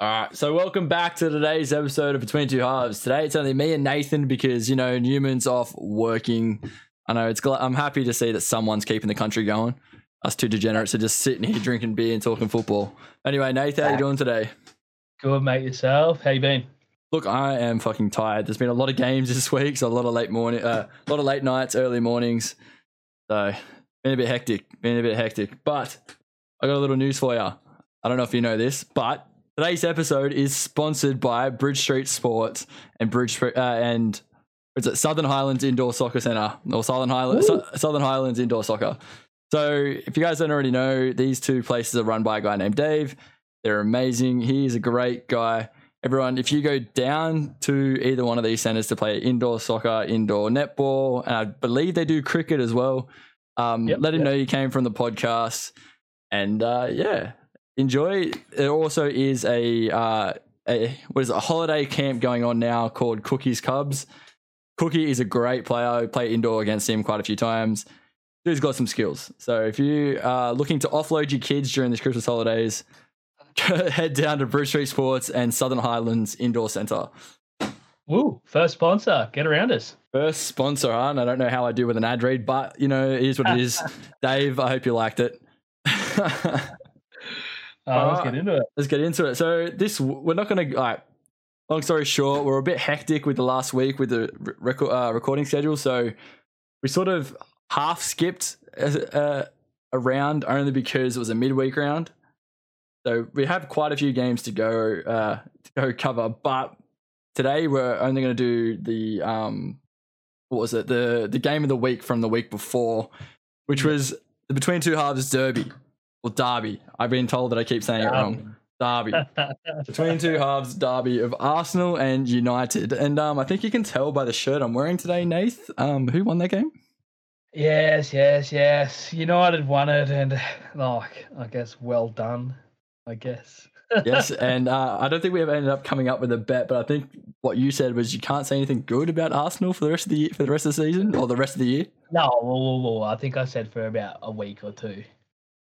All right, so welcome back to today's episode of Between Two Halves. Today it's only me and Nathan because you know Newman's off working. I know it's. Gl- I'm happy to see that someone's keeping the country going. Us two degenerates are just sitting here drinking beer and talking football. Anyway, Nathan, how you doing today? Good, mate. Yourself? How you been? Look, I am fucking tired. There's been a lot of games this week, so a lot of late morning, uh, a lot of late nights, early mornings. So been a bit hectic. Been a bit hectic, but I got a little news for you. I don't know if you know this, but Today's episode is sponsored by Bridge Street Sports and Bridge uh, and is it Southern Highlands Indoor Soccer Centre or Southern Highlands Southern Highlands Indoor Soccer. So if you guys don't already know, these two places are run by a guy named Dave. They're amazing. He's a great guy. Everyone, if you go down to either one of these centres to play indoor soccer, indoor netball, and I believe they do cricket as well, um, yep, let him yep. know you came from the podcast. And uh, yeah, enjoy. There also is a, uh, a what is it, a holiday camp going on now called Cookies Cubs. Cookie is a great player. I play indoor against him quite a few times. Dude's got some skills. So if you are looking to offload your kids during the Christmas holidays, head down to Bruce Street Sports and Southern Highlands Indoor Centre. Woo, first sponsor. Get around us. First sponsor, huh? And I don't know how I do with an ad read, but you know, it is what it is. Dave, I hope you liked it. Uh, let's get into it. Let's get into it. So this, we're not going to like. Long story short, we're a bit hectic with the last week with the rec- uh, recording schedule, so we sort of half skipped a, uh, a round only because it was a midweek round. So we have quite a few games to go uh, to go cover, but today we're only going to do the um, what was it the the game of the week from the week before, which was the between two halves derby. Well, Derby. I've been told that I keep saying it wrong. Derby. Between two halves, Derby of Arsenal and United. And um, I think you can tell by the shirt I'm wearing today, Nath, um, who won that game? Yes, yes, yes. United won it, and oh, I guess well done. I guess. yes, and uh, I don't think we ever ended up coming up with a bet, but I think what you said was you can't say anything good about Arsenal for the rest of the year, for the rest of the season or the rest of the year. No, well, well, well, I think I said for about a week or two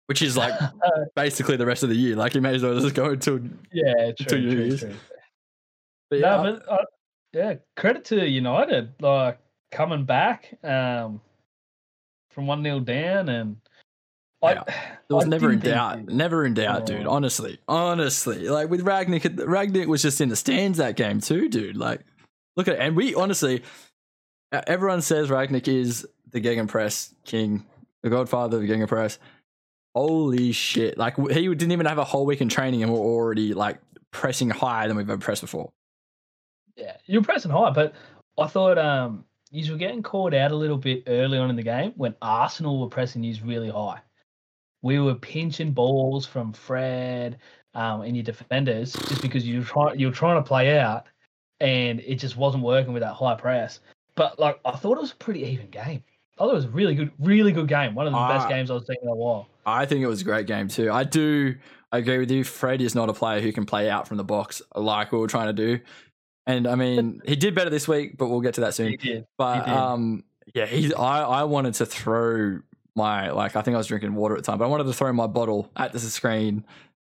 which is like basically the rest of the year. Like you may as well just go until yeah, true, true, years. True. But yeah, no, but, uh, yeah, credit to United like coming back um, from one 0 down and. I, yeah. There was I never in doubt, never in doubt, dude. Honestly, honestly, like with Rangnick, Rangnick was just in the stands that game too, dude. Like, look at it, and we honestly, everyone says Rangnick is the Gegenpress king, the godfather of the Gegenpress. Holy shit! Like he didn't even have a whole week in training, and we're already like pressing higher than we've ever pressed before. Yeah, you're pressing high, but I thought um you were getting caught out a little bit early on in the game when Arsenal were pressing you really high. We were pinching balls from Fred um, and your defenders just because you were trying you were trying to play out, and it just wasn't working with that high press. But like I thought it was a pretty even game. I thought it was a really good, really good game. One of the uh, best games I've seen in a while. I think it was a great game too. I do agree with you. Fred is not a player who can play out from the box like we were trying to do. And I mean, he did better this week, but we'll get to that soon. But um, yeah, he. I I wanted to throw my like I think I was drinking water at the time, but I wanted to throw my bottle at the screen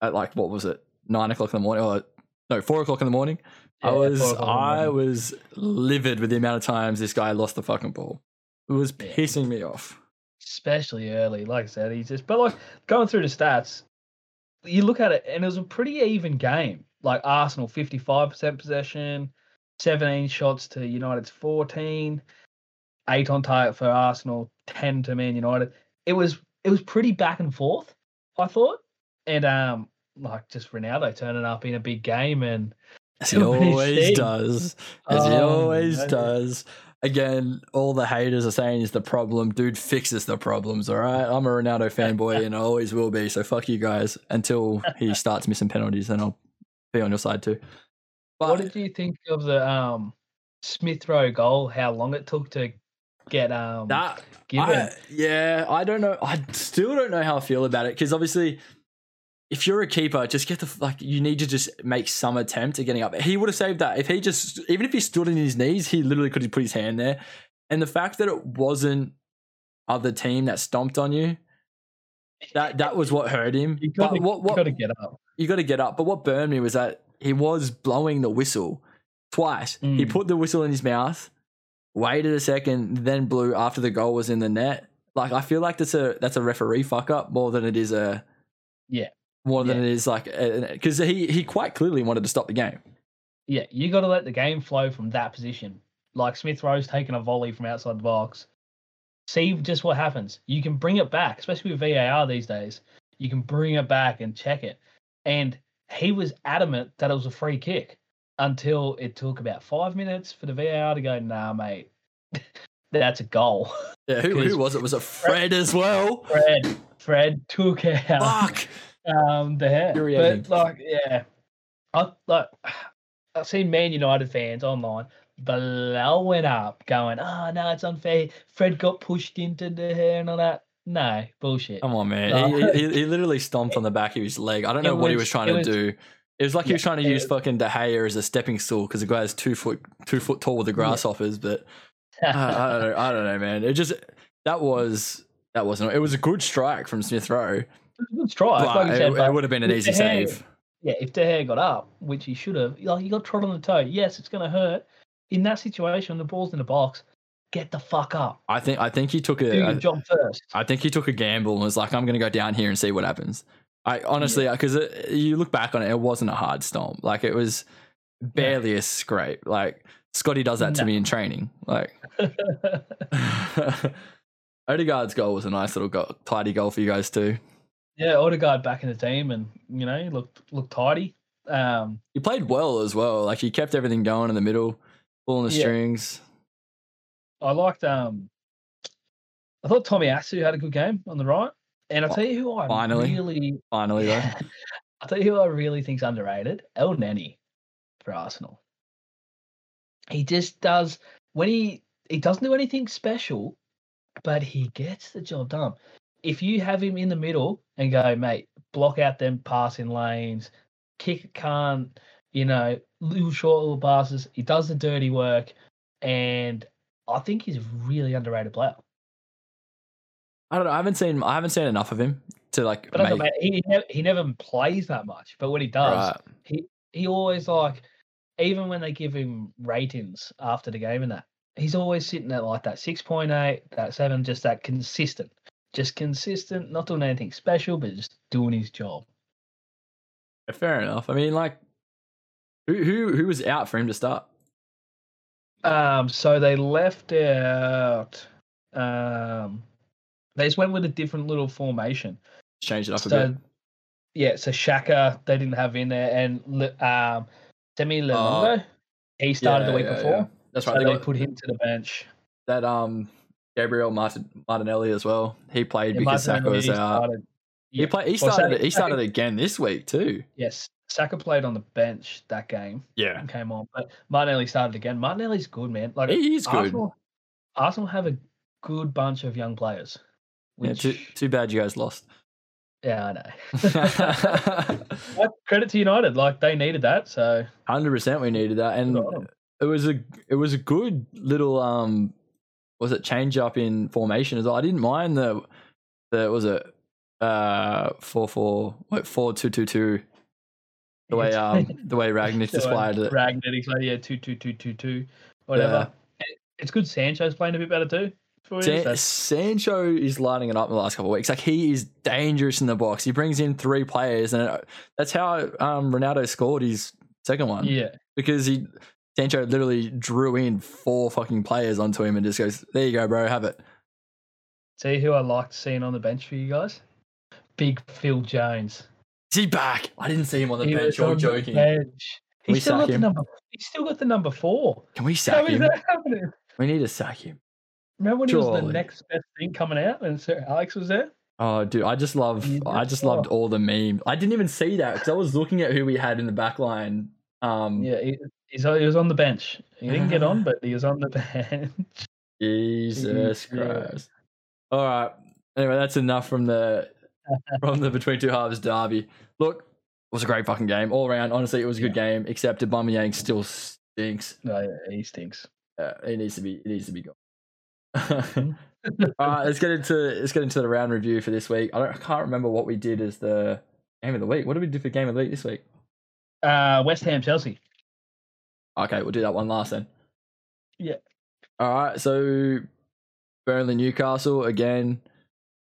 at like what was it nine o'clock in the morning or no four o'clock in the morning. Yeah, I was I was livid with the amount of times this guy lost the fucking ball. It was pissing me off especially early. Like I said, he's just but like going through the stats, you look at it and it was a pretty even game. Like Arsenal, fifty-five percent possession, seventeen shots to United's fourteen, eight on target for Arsenal, ten to Man United. It was it was pretty back and forth. I thought, and um, like just Ronaldo turning up in a big game and. As he always does. As oh, he always does again, all the haters are saying is the problem. Dude fixes the problems, all right? I'm a Ronaldo fanboy and I always will be. So fuck you guys until he starts missing penalties, and I'll be on your side too. But, what did you think of the um, Smith Rowe goal? How long it took to get um that, given? I, yeah, I don't know. I still don't know how I feel about it because obviously if you're a keeper, just get the like. You need to just make some attempt at getting up. He would have saved that if he just even if he stood in his knees, he literally could have put his hand there. And the fact that it wasn't other team that stomped on you, that that was what hurt him. You got to, what, what, got to get up. You got to get up. But what burned me was that he was blowing the whistle twice. He Mm. put the whistle in his mouth, waited a second, then blew after the goal was in the net. Like I feel like that's a that's a referee fuck up more than it is a Yeah. More than it is like because he he quite clearly wanted to stop the game. Yeah, you got to let the game flow from that position. Like Smith Rowe's taking a volley from outside the box. See just what happens. You can bring it back, especially with VAR these days. You can bring it back and check it. And he was adamant that it was a free kick until it took about five minutes for the VAR to go, nah, mate, that's a goal. Yeah, who, who was it? Was it Fred as well? Fred, Fred took out Fuck. Um the hair. But like, yeah, I like I've seen Man United fans online blowing up, going, "Oh no, it's unfair. Fred got pushed into the hair and all that." No bullshit. Come on, man. No. He, he, he literally stomped on the back of his leg. I don't know what he was- was trying to was- do. It was like he was trying to use was- fucking De Gea as a stepping stool because the guy's two foot two foot tall with the grasshoppers. But I, I don't know. I don't know, man. It just that was that wasn't. It was a good strike from Smith Rowe, Good but like you it, it would have been an easy save. yeah, if De Gea got up, which he should have, like he got trod on the toe. Yes, it's going to hurt. In that situation, the ball's in the box. Get the fuck up. I think I think he took Do your a. job first. I think he took a gamble and was like, "I'm going to go down here and see what happens." I honestly, because you look back on it, it wasn't a hard stomp. Like it was barely a scrape. Like Scotty does that to me in training. Like Odegaard's goal was a nice little goal, tidy goal for you guys too. Yeah, Odegaard back in the team, and you know, looked looked tidy. Um, He played well as well. Like he kept everything going in the middle, pulling the Yeah. strings. I liked. Um, I thought Tomiyasu had a good game on the right, and I'll tell you who I Finally. really, Finally, though. I'll tell you who I really think's underrated. Elneny for Arsenal. He just does when he he doesn't do anything special, but he gets the job done. If you have him in the middle and go, mate, block out them passing lanes, kick a can't, you know, little short little passes. He does the dirty work, and I think he's a really underrated player. I don't know. I haven't seen. I haven't seen enough of him to like. But make, he never, he never plays that much. But when he does, right. he always like even when they give him ratings after the game and that he's always sitting at like that 6.8 that 7 just that consistent just consistent not doing anything special but just doing his job Fair enough. I mean, like, who who who was out for him to start? um so they left out um they just went with a different little formation Changed it up a so bit. yeah so Saka they didn't have in there and um Sambi Lokonga, he started the week yeah, before yeah. That's so right. They they got put him to the bench that um Gabriel Martin, Martinelli as well. He played Yeah, because Saka was out. started- He played. He Well, started. Saka- he started again this week too. Yes, Saka played on the bench that game Yeah, and came on, but Martinelli started again. Martinelli's good, man. Like he is good. Arsenal, Arsenal have a good bunch of young players. Yeah, too, too bad you guys lost. yeah, I know. Credit to United, like they needed that. So Hundred percent, we needed that, and good on 'em. it was a it was a good little um was it change up in formation as well. I didn't mind the the was it uh four four wait four two two two the way um the way Rangnick displayed it. He's like, yeah, two, two, two, two, two, whatever. It- It's good. Sancho's playing a bit better too. San- Sancho is lighting it up in the last couple of weeks. Like he is dangerous in the box. He brings in three players, and it- that's how um, Ronaldo scored his second one yeah, because he Sancho literally drew in four fucking players onto him and just goes, "There you go, bro, have it." see who I liked seeing on the bench for you guys. Big Phil Jones. Is he back? I didn't see him on the He bench. You're joking. bench. He's still got the number. He's still got the number four. Can we How sack is him? that happening? We need to sack him. Remember when he was the next best thing coming out and Sir Alex was there? Oh, dude, I just love. I just loved all the memes. I didn't even see that because I was looking at who we had in the back line. Um, Yeah, he's, he was on the bench. He didn't get on, but he was on the bench. Jesus Yeah. Christ. All right. Anyway, that's enough from the from the between two halves derby. Look, it was a great fucking game all around. Honestly, it was a good game. Except Aubameyang still stinks. no, yeah, he stinks. Uh, he needs to be. He needs to be gone. all right, let's get into let's get into the round review for this week. I don't. I can't remember what we did as the game of the week. What did we do for game of the week this week? Uh, West Ham, Chelsea. Okay, we'll do that one last then. Yeah. All right. So Burnley, Newcastle again.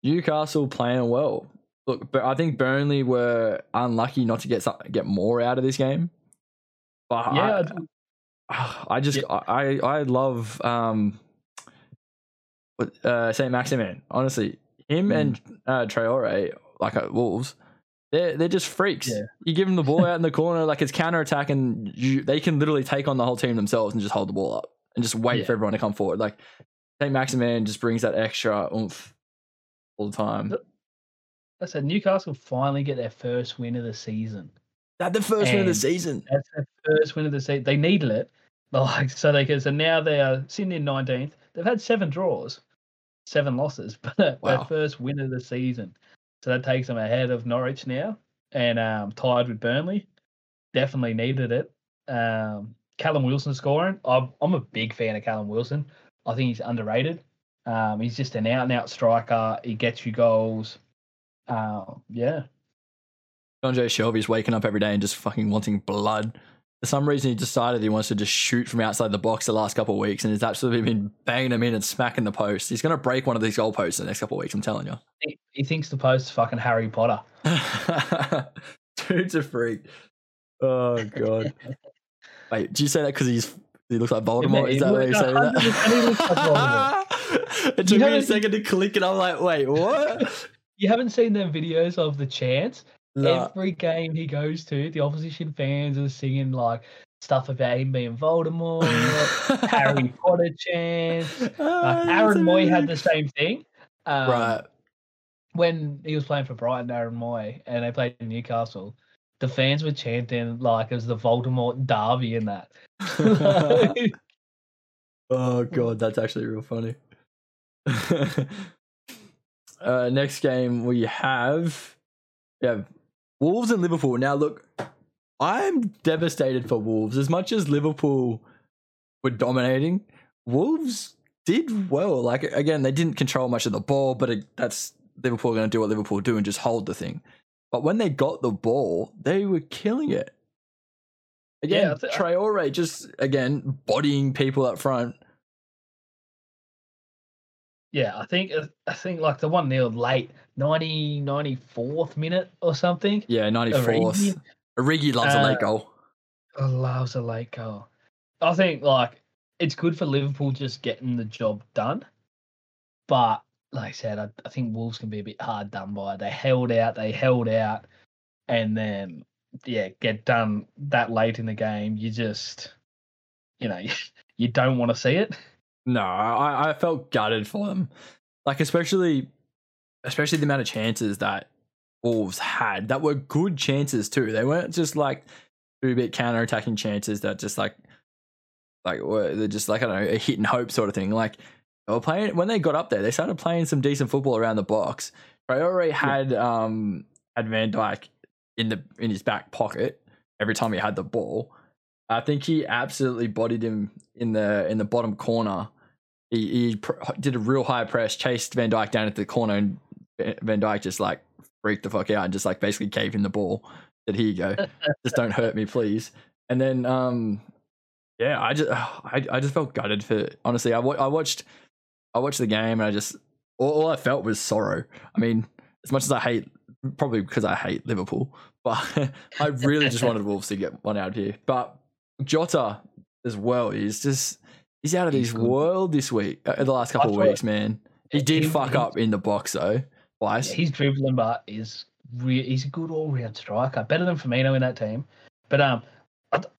Newcastle playing well. Look, but I think Burnley were unlucky not to get some, get more out of this game. But Yeah, I, I just Yeah. I I love um, uh, Saint Maximin. Honestly, him Mm. and uh, Traore like at Wolves. They're, they're just freaks. Yeah. You give them the ball out in the corner, like it's counter attack, and you, they can literally take on the whole team themselves and just hold the ball up and just wait Yeah. for everyone to come forward. Like Saint Maximin just brings that extra oomph all the time. I said Newcastle finally get their first win of the season. That the first win of the season. That's their first win of the season. They needed it. Like so they can so now they are sitting in nineteenth. They've had seven draws, seven losses, but Wow. their first win of the season. So that takes them ahead of Norwich now and um, tied with Burnley. Definitely needed it. Um, Callum Wilson scoring. I'm, I'm a big fan of Callum Wilson. I think he's underrated. Um, he's just an out and out striker. He gets you goals. Um, yeah. J. Shelvey's waking up every day and just fucking wanting blood. For some reason, he decided he wants to just shoot from outside the box the last couple of weeks, and he's absolutely been banging them in and smacking the post. He's going to break one of these goalposts in the next couple of weeks. I'm telling you. He, he thinks the post is fucking Harry Potter. Dude's a freak. Oh god. Wait, do you say that because he's he looks like Voldemort? he Is that why you looks- say that? 100% he looks like it took You me a second to click, and I'm like, wait, what? You haven't seen them videos of the chants? Nah. Every game he goes to, the opposition fans are singing like stuff about him being Voldemort, Harry Potter chants. Like that's Aaron Mooy had the same thing. Um, right. When he was playing for Brighton, Aaron Mooy, and they played in Newcastle, the fans were chanting like it was the Voldemort derby and that. Oh god, that's actually real funny. uh, next game we have we have Wolves and Liverpool. Now look, I'm devastated for Wolves. As much as Liverpool were dominating, Wolves did well. Like again, they didn't control much of the ball, but it, that's Liverpool going to do what Liverpool do and just hold the thing. But when they got the ball, they were killing it. Again, Yeah, I thi- Traore just again bodying people up front. Yeah, I think uh, I think like the one nil late 90, 94th minute or something. Yeah, ninety fourth. Origi. Loves a late Uh, goal. I loves a late goal. I think like it's good for Liverpool just getting the job done, but like I said, I, I think Wolves can be a bit hard done by. They held out, they held out, and then yeah, get done that late in the game. You just, you know, you don't want to see it. No, I, I felt gutted for them. Like especially especially the amount of chances that Wolves had that were good chances too. They weren't just like two bit counter attacking chances that just like like were they're just like I don't know, a hit and hope sort of thing. Like they were playing when they got up there, they started playing some decent football around the box. Traore had um had Van Dijk in the in his back pocket every time he had the ball. I think he absolutely bodied him in the in the bottom corner. He, he pr- did a real high press, chased Van Dijk down into the corner, and Van Dijk just like freaked the fuck out and just like basically gave him the ball. Said, "Here you go, just don't hurt me, please." And then, um, yeah, I just I, I just felt gutted for honestly. I, watched I watched the game and I just all, all I felt was sorrow. I mean, as much as I hate, probably because I hate Liverpool, but I really just wanted Wolves to get one out of here. But Jota as well. He's just he's out of He's this good. world this week. Uh, the last couple of weeks, man. He did He- fuck he- up in the box though twice. His dribbling but is re- he's a good all round striker, better than Firmino in that team. But um,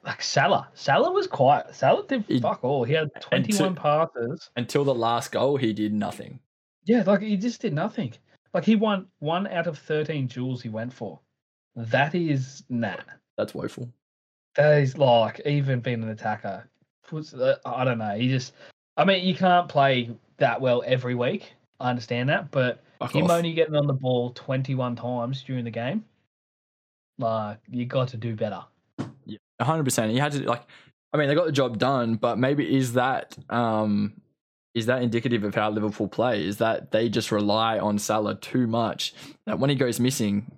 like Salah, Salah was quiet. Salah did He- fuck all. He had twenty one passes. Until the last goal, he did nothing. Yeah, like he just did nothing. Like he won one out of thirteen jewels he went for. That is nah. That's woeful. That is like even being an attacker. puts- I don't know. He just. I mean, you can't play that well every week. I understand that, but Fuck him off. only getting on the ball twenty one times during the game. Like you got to do better. Yeah, hundred percent. You had to like. I mean, they got the job done, but maybe is that um is that indicative of how Liverpool play? Is that they just rely on Salah too much? That when he goes missing,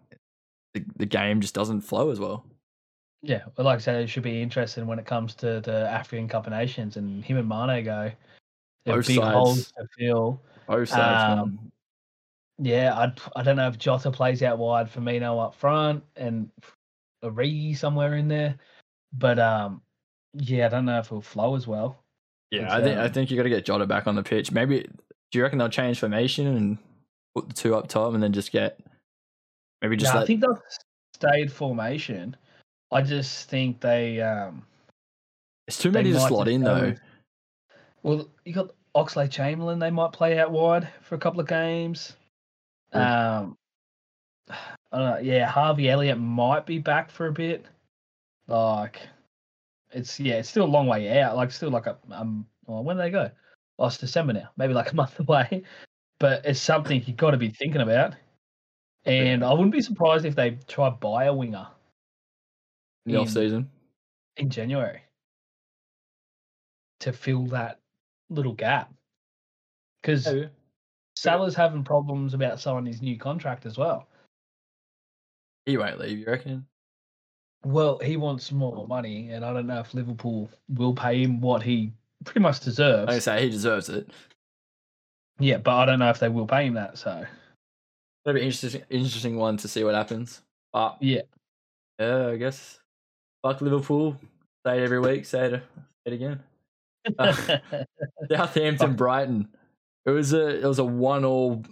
the, the game just doesn't flow as well. Yeah, but like I said, it should be interesting when it comes to the African Cup of Nations and him and Mane go. They're Both big sides. holes to fill. Both sides. Um, man. Yeah, I I don't know if Jota plays out wide, Firmino up front, and Origi somewhere in there. But um, yeah, I don't know if it'll flow as well. Yeah, I think I um, think you got to get Jota back on the pitch. Maybe do you reckon they'll change formation and put the two up top and then just get maybe just No, I think they'll stayed formation. I just think they um it's too many to slot in though. with- Well, you got Oxlade-Chamberlain. They might play out wide for a couple of games. Um, I don't know. Yeah, Harvey Elliott might be back for a bit. Like, it's yeah, it's still a long way out. Like, still like a um. Well, when do they go? Oh, it's December now. Maybe like a month away. But it's something you've got to be thinking about. And I wouldn't be surprised if they try buy a winger in the off season. in January to fill that little gap. Oh, because Salah's having problems about signing his new contract as well. He won't leave, you reckon? Well, he wants more money, and I don't know if Liverpool will pay him what he pretty much deserves. I say he deserves it. Yeah, but I don't know if they will pay him that. So That'd be interesting interesting one to see what happens. But yeah, yeah, I guess fuck Liverpool. Say it every week, say it, say it again. Southampton Brighton. It was a it was a one all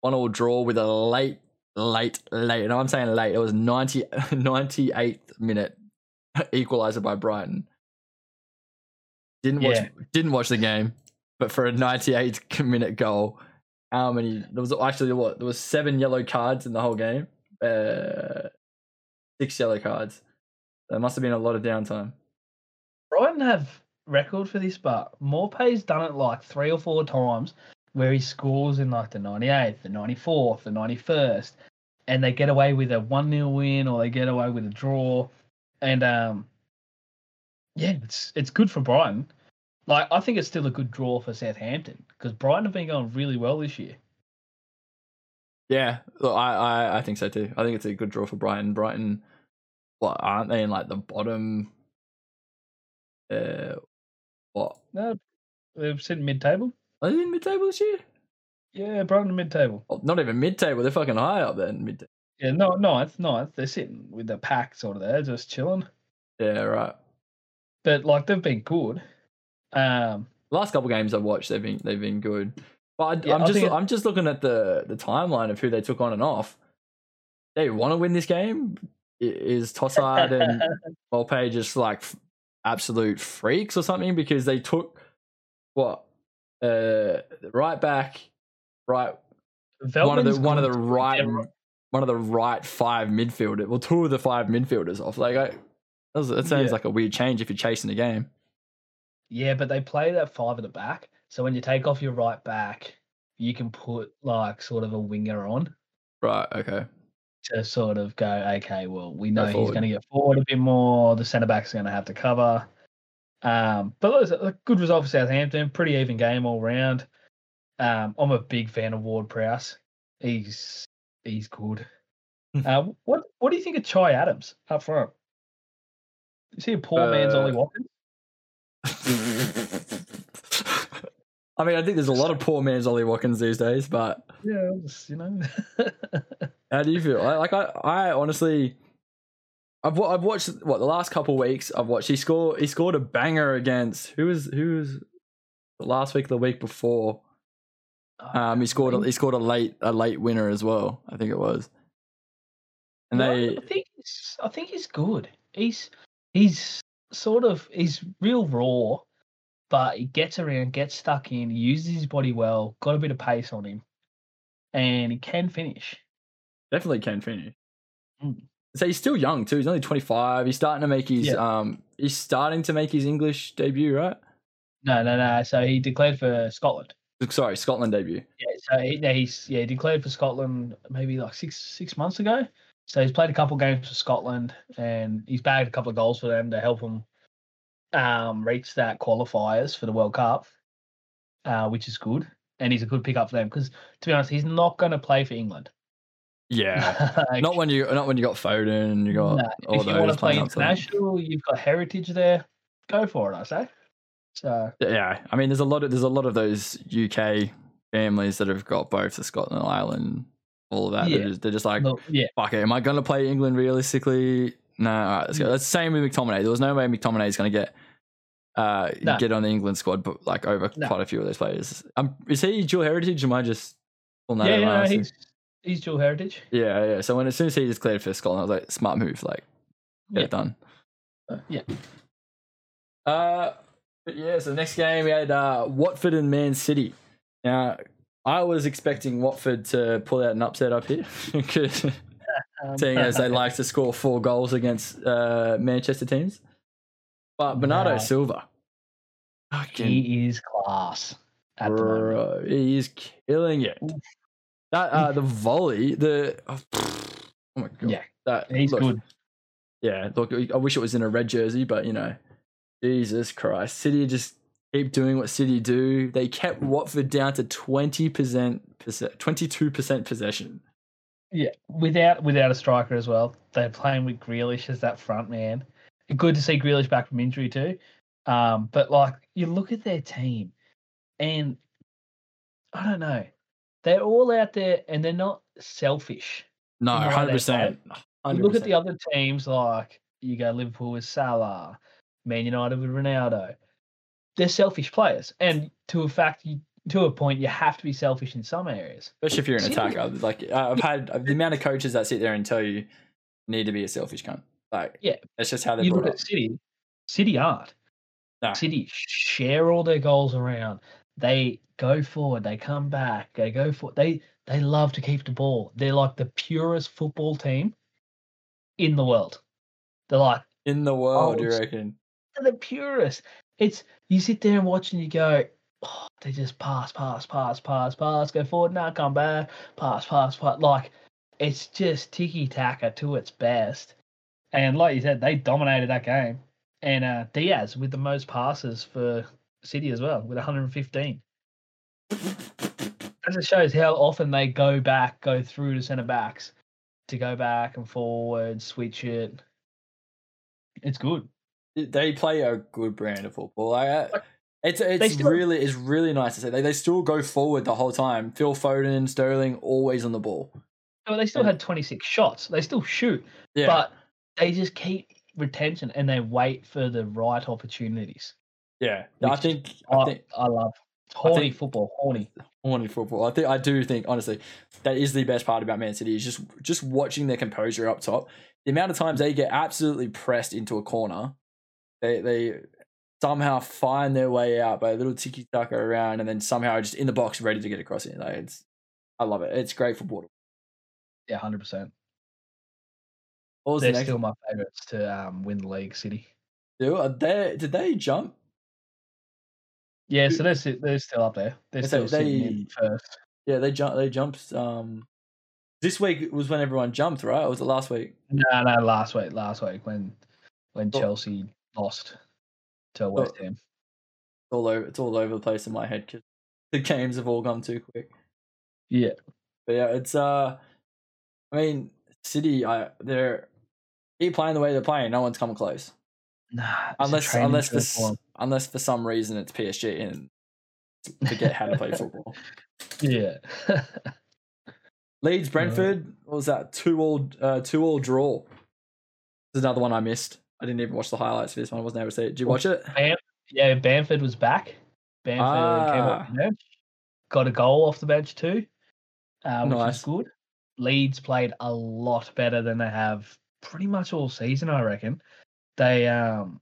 one all draw with a late late late and I'm saying late. It was 90, 98th minute equalizer by Brighton. Didn't watch Yeah. didn't watch the game, but for a 98th minute goal, how many there was actually what there was seven yellow cards in the whole game. Uh six yellow cards. There must have been a lot of downtime. Brighton have record for this, but Maupay's done it like three or four times where he scores in like the 98th, the 94th, the 91st, and they get away with a 1 0 win or they get away with a draw. And um, yeah, it's it's good for Brighton. Like, I think it's still a good draw for Southampton because Brighton have been going really well this year. Yeah, look, I, I I think so too. I think it's a good draw for Brighton. Brighton, what aren't they in like the bottom? Uh, what No, they're sitting mid table. are they in mid table this year? Yeah, Brighton mid table. Oh, not even mid table. They're fucking high up there. in Mid. Yeah, no, ninth, ninth. They're sitting with the pack sort of there, just chilling. Yeah, right. But like they've been good. Um, Last couple games I've watched, they've been they've been good. But I, Yeah, I just I'm just looking at the the timeline of who they took on and off. They want to win this game. Is Trossard and Volpe just like f- absolute freaks or something because they took what uh right back right one of the one of the right one of the right five midfielders well two of the five midfielders off like I, that, was, that sounds Yeah. like a weird change if you're chasing the game Yeah, but they play that five at the back. So when you take off your right back, you can put like sort of a winger on right okay to sort of go, okay, well, we know he's going to get forward a bit more. The centre back's are going to have to cover. Um, but it was a good result for Southampton. Pretty even game all round. Um, I'm a big fan of Ward Prowse. He's he's good. uh, what what do you think of Che Adams up front? Is he a poor man's Uh, Ollie Watkins? I mean I think there's a lot of poor man's Ollie Watkins these days but Yeah, you know. How do you feel? I, like I, I honestly, I've I've watched what the last couple of weeks. I've watched. He scored. He scored a banger against who was who was the last week, the week before. Um, he scored. A, he scored a late a late winner as well. I think it was. And No, they, I think he's, I think he's good. He's he's sort of he's real raw, but he gets around, gets stuck in, uses his body well, got a bit of pace on him, and he can finish. definitely can finish. Mm. So he's still young too. He's only twenty five. He's starting to make his Yeah. um. He's starting to make his English debut, right? No, no, no. So he declared for Scotland. Sorry, Scotland debut. Yeah, so he, he's yeah he declared for Scotland maybe like six six months ago. So he's played a couple games for Scotland and he's bagged a couple of goals for them to help him um, reach that qualifiers for the World Cup, uh, which is good. And he's a good pickup for them because to be honest, he's not going to play for England. Yeah, Like, not when you not when you got Foden and you got nah, all if you want to play playing up to them. international, you've got heritage there. Go for it, I say. So Yeah, I mean, there's a lot of there's a lot of those UK families that have got both the Scotland, and Ireland, all of that. Yeah. They're, just, they're just like, look, yeah, fuck it, am I going to play England realistically? No, all right, let's go. That's the same with McTominay. There was no way McTominay is going to get uh No. get on the England squad, but like over No. quite a few of those players. Um, is he dual heritage? Am I just pulling that yeah, yeah, he's he's dual heritage. yeah, yeah. So when as soon as he just cleared for Scotland, I was like, smart move, like get Yeah. it done. Uh, yeah, Uh, but yeah. So the next game we had uh, Watford and Man City. Now I was expecting Watford to pull out an upset up here, 'cause- um, seeing as they like to score four goals against uh, Manchester teams. But Bernardo Wow. Silva, fucking he is class at the moment. bro, he is killing it. That uh, the volley, the oh, my god, Yeah, that he's look, good. Yeah, look, I wish it was in a red jersey, but you know, Jesus Christ, City just keep doing what City do. They kept Watford down to twenty percent, twenty-two percent possession. Yeah, without without a striker as well. They're playing with Grealish as that front man. Good to see Grealish back from injury too. Um, but like you look at their team, and I don't know, they're all out there and they're not selfish. No, In the way they hundred percent. You look at the other teams like you go Liverpool with Salah, Man United with Ronaldo. They're selfish players, and to a fact, you, to a point, you have to be selfish in some areas. especially if you're an attacker. Like uh, I've had the amount of coaches that sit there and tell you, you need to be a selfish cunt. Like Yeah. that's just how they're you look up. at City. City aren't. No. City share all their goals around. They go forward. They come back. They go for. They they love to keep the ball. They're like the purest football team in the world. They're like In the world, you reckon? they're the purest. It's you sit there and watch and you go, oh, they just pass, pass, pass, pass, pass, go forward, now come back, pass, pass, pass. Like it's just ticky taka to its best. And like you said, they dominated that game. And uh, Dias with the most passes for City as well, with 115. That just shows how often they go back, go through to centre backs to go back and forward, switch it. It's good. they play a good brand of football. Like, uh, it's it's still- really it's really nice to see. They they still go forward the whole time. Phil Foden, Sterling, always on the ball. Well, they still And- had 26 shots. They still shoot, Yeah, but they just keep retention and they wait for the right opportunities. yeah. I think I, I think I love horny think- football. Horny. horny football. I think I do think honestly that is the best part about Man City is just just watching their composure up top. The amount of times they get absolutely pressed into a corner, they they somehow find their way out by a little tiki taka around, and then somehow just in the box ready to get across it. Like it's, I love it. It's great for football. Yeah, 100%. What was They're the still my favourites to um, win the league, City. Do they, did they jump? Yeah, so they're, they're still up there. They're So still sitting they- in first. Yeah, they jumped. They jumped. Um, this week was when everyone jumped, right? Or was it last week? No, no, last week, last week when when Oh. Chelsea lost to West Ham. It's all over. It's all over the place in my head because the games have all gone too quick. Yeah, But yeah, it's uh, I mean, City. I they're keep playing the way they're playing. No one's coming close. nah. Unless unless for, for 'em. s- unless for some reason it's PSG and forget how to play football. yeah. Leeds Brentford. What was that? Two all. Uh, two all draw. There's another one I missed. I didn't even watch the highlights for this one. I wasn't able to see it. Did you watch it? Yeah, Bamford was back. Bamford came off Ah. the bench, got a goal off the bench too, uh, which Nice. was good. Leeds played a lot better than they have pretty much all season, I reckon. They um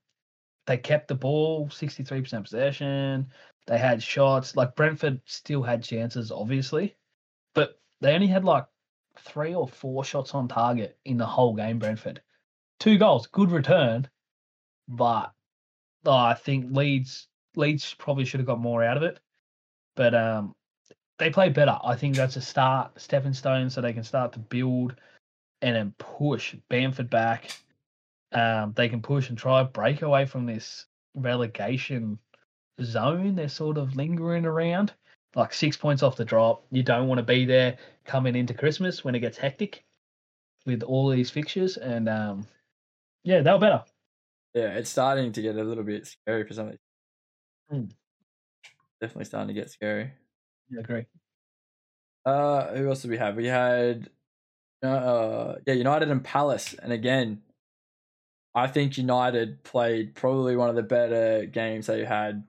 they kept the ball, sixty three percent possession. They had shots. Like Brentford still had chances, obviously, but they only had like three or four shots on target in the whole game. Brentford, two goals, good return, but oh, I think Leeds Leeds probably should have got more out of it, but um, they play better. I think that's a start, stepping stone, so they can start to build and then push Bamford back. Um, they can push and try break away from this relegation zone they're sort of lingering around. like six points off the drop. You don't want to be there coming into Christmas when it gets hectic with all these fixtures. And um, yeah, they were better. Yeah, it's starting to get a little bit scary for some of these. Hmm. Definitely starting to get scary. Yeah, agree. Uh, who else did we have? We had, uh, yeah, United and Palace, and again, I think United played probably one of the better games they had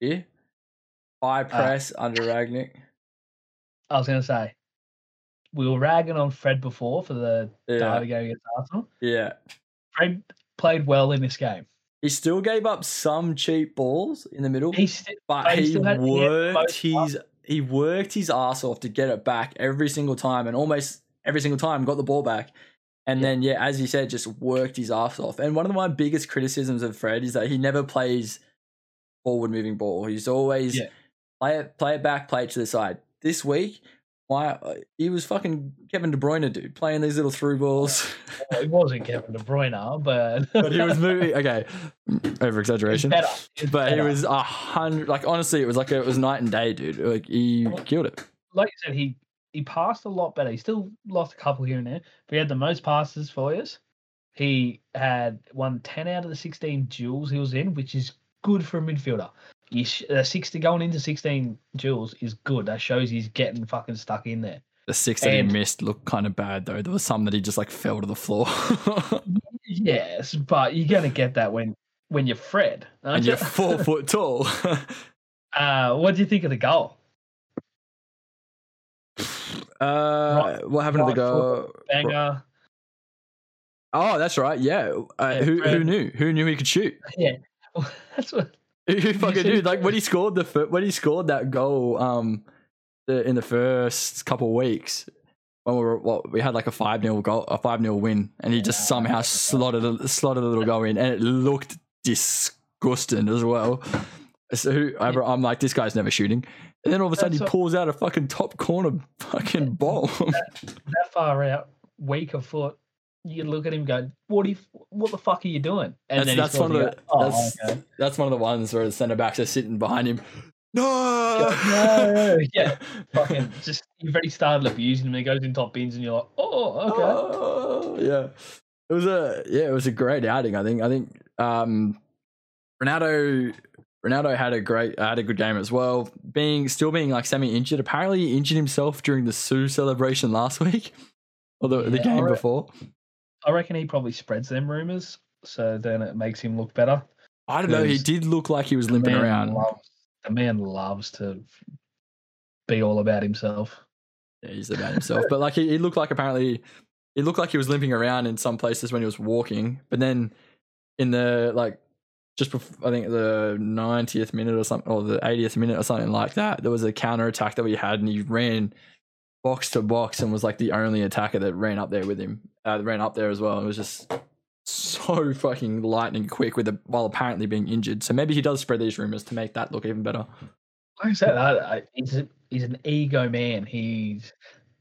here. High press under Rangnick. I was going to say, we were ragging on Fred before for the Yeah. derby game against Arsenal. Yeah, Fred played well in this game. he still gave up some cheap balls in the middle, He st- but he he still had- he had worked his he worked his ass off to get it back every single time, and almost every single time got the ball back. And Yeah. then, yeah, as you said, just worked his ass off. And one of my biggest criticisms of Fred is that he never plays forward moving ball. He's always Yeah. play it, play it back, play it to the side. This week, why uh, he was fucking Kevin De Bruyne, dude, playing these little through balls. well, it wasn't Kevin De Bruyne, but but he was moving. Okay, over exaggeration. better. But he was a hundred. Like honestly, it was like it was night and day, dude. Like he killed it. like you said, he he passed a lot better. He still lost a couple here and there, but he had the most passes for us. He had won ten out of the sixteen duels he was in, which is good for a midfielder. You sh- uh, sixty going into sixteen duels is good. That shows he's getting fucking stuck in there. The six that he missed looked kind of bad though. There was some that he just like fell to the floor. Yes, but you're gonna get that when when you're Fred. and you? you're four foot tall. Uh, what do you think of the goal? uh, what happened to the goal? Banger. Oh, that's right. Yeah. Uh, Yeah, who who knew? Who knew he could shoot? Yeah. That's what. Who fucking dude? Like when he scored the fir- when he scored that goal, um, the, in the first couple of weeks. When we were, what, we had like a five 0 goal, a five 0 win, and he just somehow slotted a, slotted a little goal in, and it looked disgusting as well. So who, I'm- like, this guy's never shooting, and then all of a sudden That's he pulls out a fucking top corner fucking bomb. that far out, weaker foot, you look at him, and go, "What? do you, what the fuck are you doing?" And that's then that's one of the oh, that's, okay. that's one of the ones where the centre backs are sitting behind him. No, no, yeah, fucking just you've already started abusing him. He goes in top bins, and you're like, "Oh, okay." Oh, yeah. It was a yeah, it was a great outing. I think. I think um, Ronaldo Ronaldo had a great had a good game as well. Being still being like semi injured. Apparently, he injured himself during the Siu celebration last week, or the, the Yeah, game alright. before. I reckon he probably spreads them rumors, so then it makes him look better. I don't know. He did look like he was limping around. Loves, the man loves to be all about himself. Yeah, he's about himself. but like he, he looked like apparently he looked like he was limping around in some places when he was walking. But then in the like just before, I think the 90th minute or something or the 80th minute or something like that, there was a counter attack that we had and he ran box to box and was like the only attacker that ran up there with him. Uh, ran up there as well. It was just so fucking lightning quick with the while apparently being injured. So maybe he does spread these rumors to make that look even better. I said, I, I, he's a, he's an ego man. He's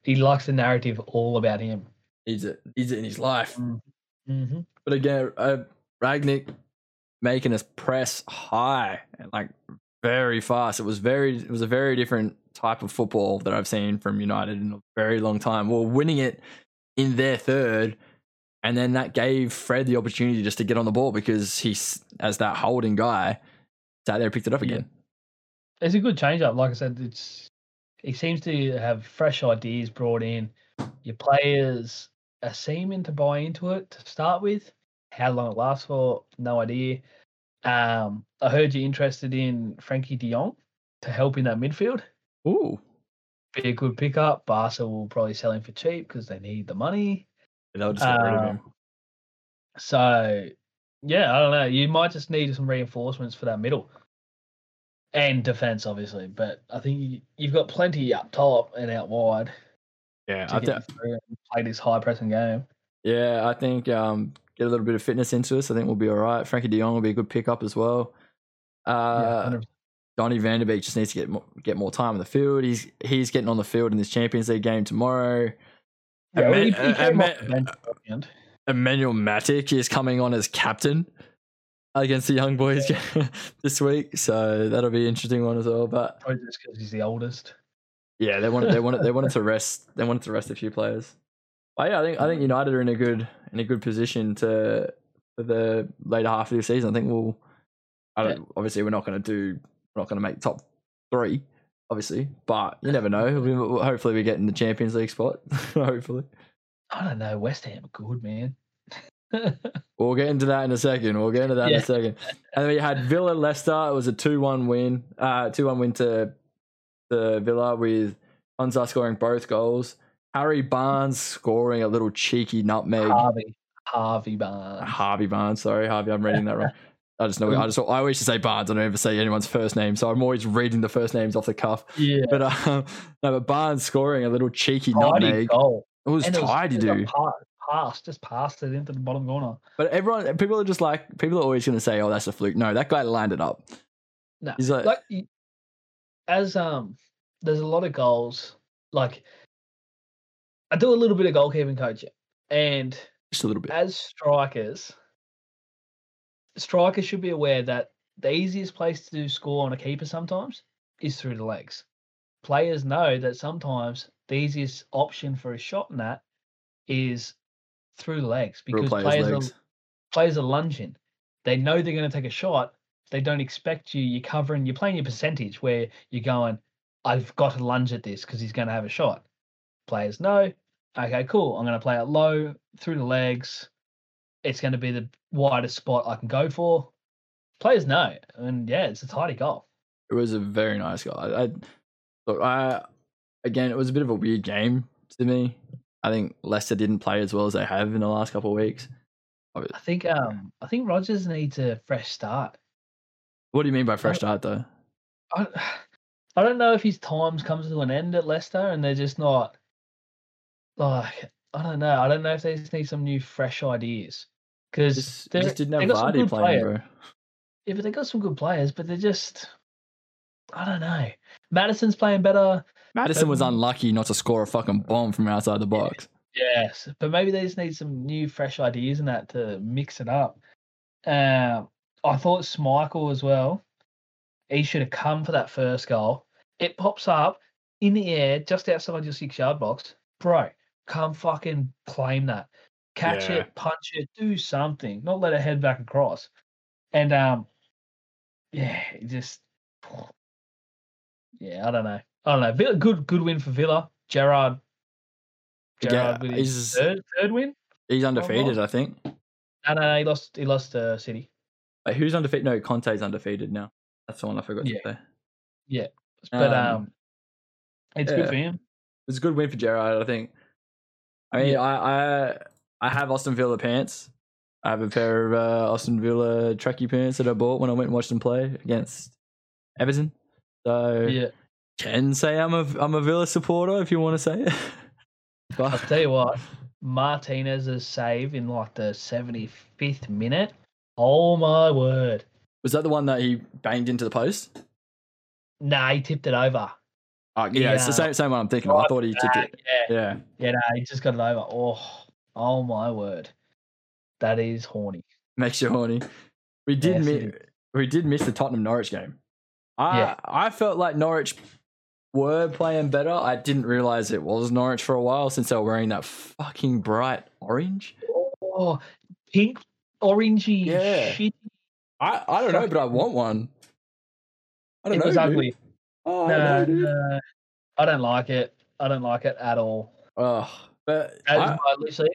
he likes the narrative all about him. He's it. He's it in his life. Mm-hmm. But again, uh, Rangnick making us press high and like very fast. It was very, it was a very different type of football that I've seen from United in a very long time. Well, winning it in their third, and then that gave Fred the opportunity just to get on the ball because he's as that holding guy sat there and picked it up Yeah. again. It's a good change up. Like I said, it's he seems to have fresh ideas brought in. Your players are seeming to buy into it to start with. How long it lasts for, no idea. Um, I heard you're interested in Frenkie De Jong to help in that midfield. Ooh, Be a good pickup. Barca will probably sell him for cheap because they need the money. they'll just get rid of him. Um, So, yeah, I don't know. You might just need some reinforcements for that middle and defense, obviously. But I think you, you've got plenty up top and out wide Yeah, to I get thi- through and play this high pressing game. Yeah, I think um, get a little bit of fitness into us. I think we'll be all right. Frenkie De Jong will be a good pickup as well. Uh, 100%. Donny van de Beek just needs to get more, get more time on the field. He's he's getting on the field in this Champions League game tomorrow. yeah, well, he, he Eman- came off Eman- the bench at the end. Emmanuel Matic is coming on as captain. against the young boys this week, so that'll be an interesting one as well. But Probably just because he's the oldest. yeah, they wanted they wanted they wanted to rest they wanted to rest a few players. But yeah, I think I think United are in a good in a good position to for the later half of the season. I think we'll. I don't, Obviously, we're not going to do. We're not going to make top three, obviously, but you never know. We, hopefully, we get in the Champions League spot. hopefully, I don't know. West Ham good, man. we'll get into that in a second. We'll get into that in a second. And then we had Villa Leicester. It was a two-one win. Uh, two-one win to to Villa with Konsa scoring both goals. Harry Barnes scoring a little cheeky nutmeg. Harvey. Harvey Barnes. Harvey Barnes. Sorry, Harvey, I'm reading that wrong. I just know. I just. I always say Barnes. I don't ever say anyone's first name, so I'm always reading the first names off the cuff. Yeah. But um, no, but Barnes scoring a little cheeky Tidy nutmeg. goal. It was And it was tidy, just a dude. Pass, just passed it into the bottom corner. But everyone, people are just like, people are always going to say, "Oh, that's a fluke." No, that guy lined it up. No, He's like, like as um, there's a lot of goals. Like I do a little bit of goalkeeping coaching, and just a little bit. as strikers, strikers should be aware that the easiest place to score on a keeper sometimes is through the legs. Players know that sometimes the easiest option for a shot in that is through the legs because players' players legs. are players are lunging. They know they're going to take a shot. They don't expect you. You're covering. You're playing your percentage where you're going. I've got to lunge at this because he's going to have a shot. Players know. Okay, cool. I'm going to play it low through the legs. It's going to be the widest spot I can go for. Players know, and yeah, it's a tidy goal. It was a very nice goal. I, I look, I again, it was a bit of a weird game to me. I think Leicester didn't play as well as they have in the last couple of weeks. I think um I think Rodgers needs a fresh start. What do you mean by fresh start, though? I I don't know if his times comes to an end at Leicester and they're just not like I don't know. I don't know if they just need some new fresh ideas because they just didn't have they got some Vardy good playing, players. bro. Yeah, but they got some good players, but they're just I don't know. Maddison's playing better. Maddison was Um, unlucky not to score a fucking bomb from outside the box. Yes, but maybe they just need some new, fresh ideas in that to mix it up. Um, I thought Schmeichel as well. He should have come for that first goal. It pops up in the air just outside your six-yard box, bro. Come fucking claim that, catch Yeah. it, punch it, do something. Not let it head back across. And um, yeah, it just yeah, I don't know. I don't know. Villa, good, good win for Villa. Gerrard Yeah, Gerrard with his he's- third, third win. He's undefeated, I think. No, no, no, he lost. He lost to City. Wait, who's undefeated? No, Conte's undefeated now. That's the one I forgot Yeah. to say. But Um, um, it's yeah. good for him. It's a good win for Gerrard, I think. I mean, Yeah. I, I I have Aston Villa pants. I have a pair of uh, Aston Villa tracky pants that I bought when I went and watched them play against Everton. So Yeah, can say I'm a I'm a Villa supporter if you want to say it. but I'll tell you what. Martinez's save in like the seventy fifth minute. Oh my word! was that the one that he banged into the post? Nah, he tipped it over. Oh, yeah, it's the same same one I'm thinking of. I thought he back, it. Yeah, Yeah, yeah, nah, he just got it over. Oh, oh my word! That is horny. makes you horny. We did Yes, mi- it we did miss the Tottenham Norwich game. I Yeah. I felt like Norwich were playing better. I didn't realize it was Norwich for a while since they were wearing that fucking bright orange. Oh, pink, orangey, Yeah. shit. I, I don't know, but I want one. I don't It know. was dude. Oh, I No, no, I don't like it. I don't like it at all. Oh, but I, literally,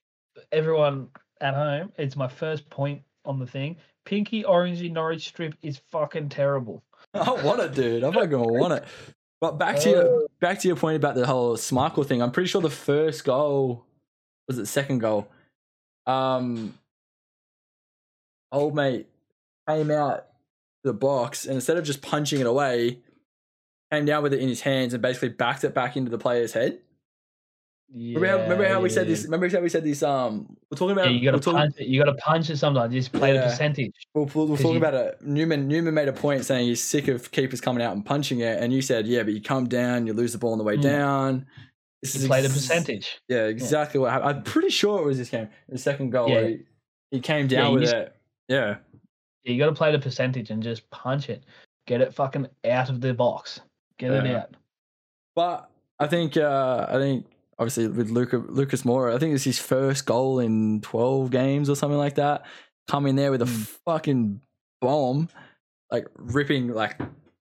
everyone at home, it's my first point on the thing. Pinky orangey Norwich strip is fucking terrible. I want it, dude. I'm not gonna want it. But back to your back to your point about the whole Smarkle thing. I'm pretty sure the first goal was it second goal. Um, old mate came out the box and instead of just punching it away, came down with it in his hands and basically backed it back into the player's head. Remember how, remember how we said this? Remember how we said this? Um, we're talking Yeah, about. you got to punch it. You got to punch it sometimes. Just play Yeah. the percentage. We're, we're, we're talking you- about it. Newman Newman made a point saying he's sick of keepers coming out and punching it, and you said, "Yeah, but you come down, you lose the ball on the way Mm. down." This You play the percentage. Yeah, exactly what happened. I'm pretty sure it was this game. The second goal, Yeah. he, he came down with just- it. Yeah, You got to play the percentage and just punch it. Get it fucking out of the box. Get it out. But I think uh, I think obviously with Luca, Lucas Moura, I think it's his first goal in twelve games or something like that. Come in there with a Mm. fucking bomb, like ripping like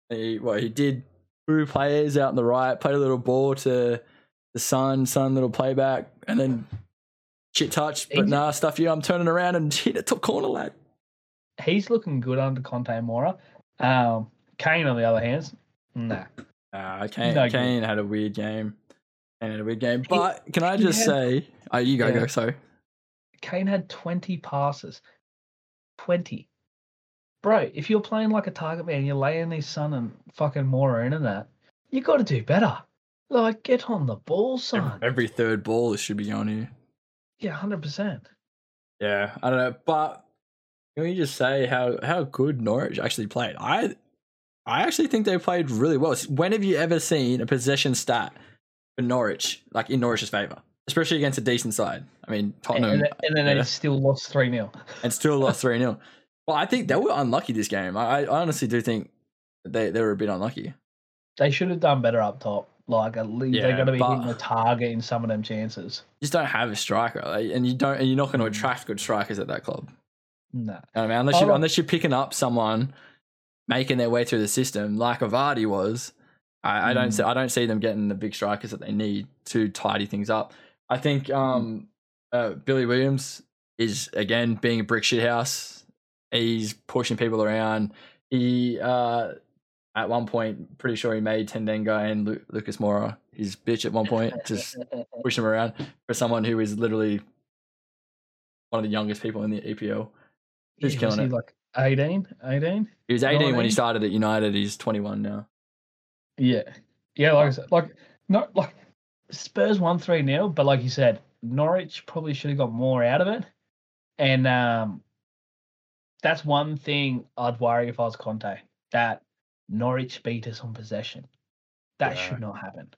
he well he did two players out on the right, played a little ball to the Son, Son little playback, and then shit touch. But He's- nah, stuff you. I'm turning around and hit it top corner, lad. He's looking good under Conte Moura. Um, Kane, on the other hand, nah. Uh, Kane, No. Kane had a weird game. Kane had a weird game. But can I just had- say, oh, you go, Yeah. go. Sorry. Kane had 20 passes. 20. Bro, if you're playing like a target man, you're laying these Son and fucking Moura in and that, you got to do better. Like, get on the ball, son. Every third ball should be on here. Yeah, 100%. Yeah, I don't know, but can we just say how how good Norwich actually played? I I actually think they played really well. When have you ever seen a possession stat for Norwich, like in Norwich's favour, especially against a decent side? I mean, Tottenham and, then- and then yeah. they still lost 3 0. and still lost 3 0. Well, I think they were unlucky this game. I, I honestly do think they, they were a bit unlucky. They should have done better up top. Like, at least they're going to be hitting the target in some of them chances. You just don't have a striker, like, and you don't, and you're not going to attract good strikers at that club. No. I mean, unless you don't- unless you're picking up someone making their way through the system like Avardi was, I, I don't Mm. see I don't see them getting the big strikers that they need to tidy things up. I think um, uh, Billy Williams is again being a brick shit house. He's pushing people around. He uh, at one point pretty sure he made Tanganga and Lu- Lucas Moura his bitch at one point, just push him around for someone who is literally one of the youngest people in the EPL. He's Yeah, killing it. Like 18? 18? He was 18 when he started at United. He's 21 now. Yeah. Yeah, like I said, like not like Spurs won three 0 but like you said, Norwich probably should have got more out of it. And um that's one thing I'd worry if I was Conte. That Norwich beat us on possession. That Yeah. should not happen.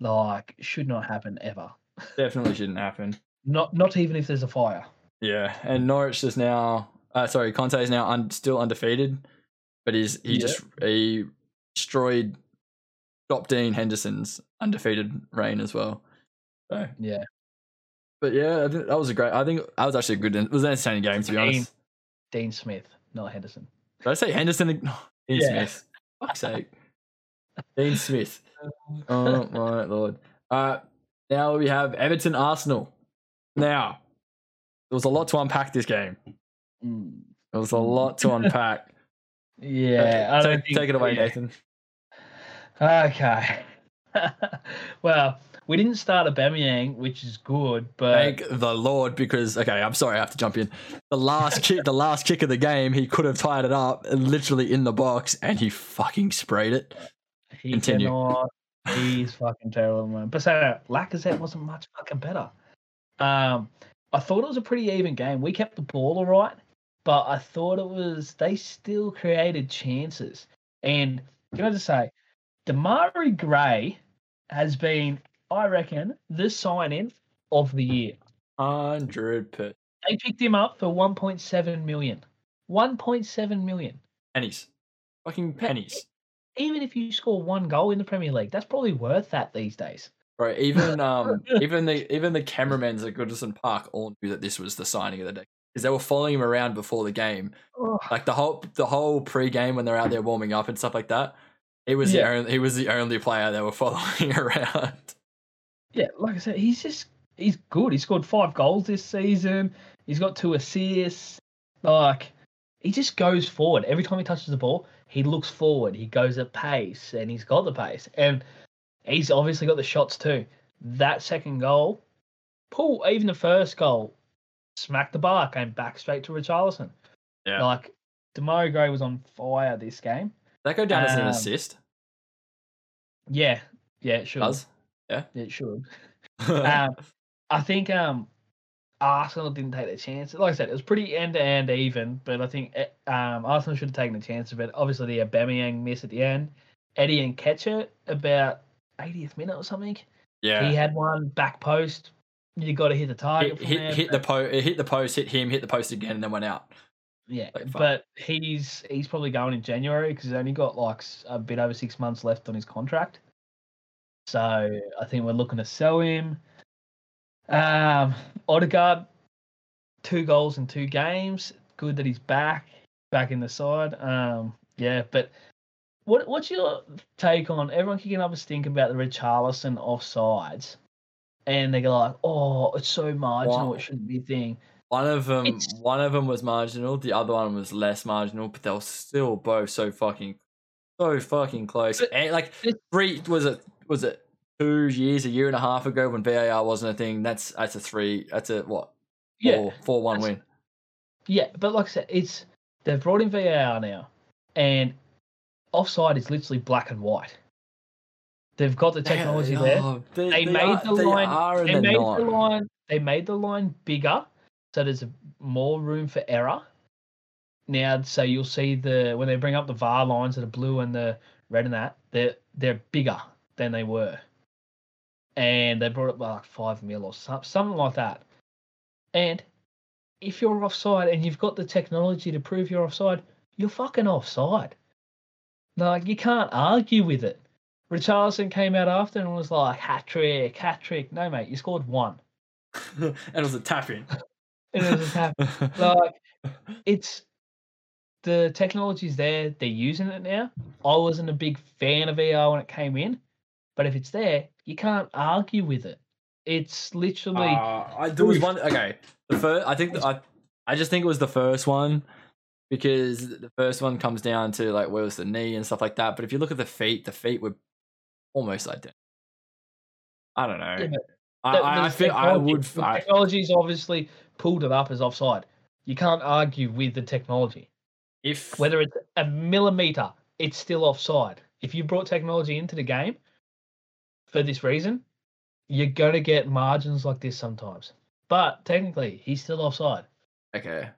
Like, should not happen ever. Definitely shouldn't happen. Not not even if there's a fire. Yeah, and Norwich is now. Uh, sorry, Conte is now un- still undefeated, but he's he Yeah. just he destroyed Top Dean Henderson's undefeated reign as well. So, Yeah. but yeah, I think that was a great. I think that was actually a good. It was an entertaining game to be Dean. honest. Dean Smith, not Henderson. Did I say Henderson? Dean Yeah. Smith. Fuck's sake. Dean Smith. Oh my lord. Uh now we have Everton Arsenal. Now, there was a lot to unpack this game. Mm. There was a lot to unpack. Yeah, I don't take, think, take it away, yeah. Nathan. Okay. well, we didn't start Aubameyang, which is good, but Thank the Lord, because okay, I'm sorry, I have to jump in. The last kick, the last kick of the game, he could have tied it up, literally in the box, and he fucking sprayed it. he continue. cannot. He's fucking terrible, man. But so Lacazette wasn't much fucking better. Um, I thought it was a pretty even game. We kept the ball all right, but I thought it was they still created chances. And can I just say, Demarai Gray has been, I reckon, the sign-in of the year. Hundred per They picked him up for 1.7 million. 1.7 million. pennies, fucking pennies, Even if you score one goal in the Premier League, that's probably worth that these days. Right. Even um, even the even the cameramans at Goodison Park all knew that this was the signing of the day because they were following him around before the game. Oh, Like the whole the whole pre-game when they're out there warming up and stuff like that. He was Yeah. the only, he was the only player they were following around. yeah, like I said, he's just he's good. He scored five goals this season. He's got two assists. Like he just goes forward every time he touches the ball. He looks forward. He goes at pace, and he's got the pace, and he's obviously got the shots too. That second goal, pull even the first goal, smacked the bar, came back straight to Richarlison. Yeah. Like Demarai Gray was on fire this game. That go down as an Um, assist. Yeah, yeah, it should. Does Yeah, It should. um, I think um, Arsenal didn't take the chance. Like I said, it was pretty end to end even, but I think eh, um, Arsenal should have taken the chance of it. Obviously, the Aubameyang miss at the end. Eddie Nketiah about 80th minute or something. yeah. He had one back post. You got to hit the target. hit, hit, there, hit the but- po- hit the post, hit him, hit the post again, and then went out. Yeah, Like, but he's he's probably going in January because he's only got like a bit over six months left on his contract. So I think we're looking to sell him. Um, Odegaard, two goals in two games. Good that he's back, back in the side. Um, yeah, but what what's your take on everyone kicking up a stink about the Richarlison offsides? And they go like, "Oh, it's so marginal; Wow. it shouldn't be a thing." One of them, It's- one of them was marginal. The other one was less marginal, but they were still both so fucking, so fucking close. But And like three was it was it two years, a year and a half ago when VAR wasn't a thing. That's that's a three. That's a what? Yeah, Four, four one win. Yeah, but like I said, it's they've brought in VAR now, and offside is literally black and white. They've got the technology They- there. they, They made are- the line- They made not. the line. They made the line bigger, so there's more room for error. Now, so you'll see the when they bring up the VAR lines that are blue and the red and that they're they're bigger than they were, and they brought it by like five mil or some, something like that. And if you're offside and you've got the technology to prove you're offside, you're fucking offside. Like you can't argue with it. Richarlison came out after and was like hat trick, hat trick. No, mate, you scored one. and it was a tap in. It was a tap. like it's the technology's there. They're using it now. I wasn't a big fan of VR when it came in, but if it's there, you can't argue with it. It's literally Uh, I, there was one. Okay, the first. I think the, I. I just think it was the first one because the first one comes down to like where was the knee and stuff like that. But if you look at the feet, the feet were almost identical. I don't know. Yeah, I, I, I feel I would. the I, technology's obviously pulled it up as offside. You can't argue with the technology. if Whether it's a millimeter, it's still offside. If you brought technology into the game for this reason, you're gonna get margins like this sometimes. But technically, he's still offside. okay,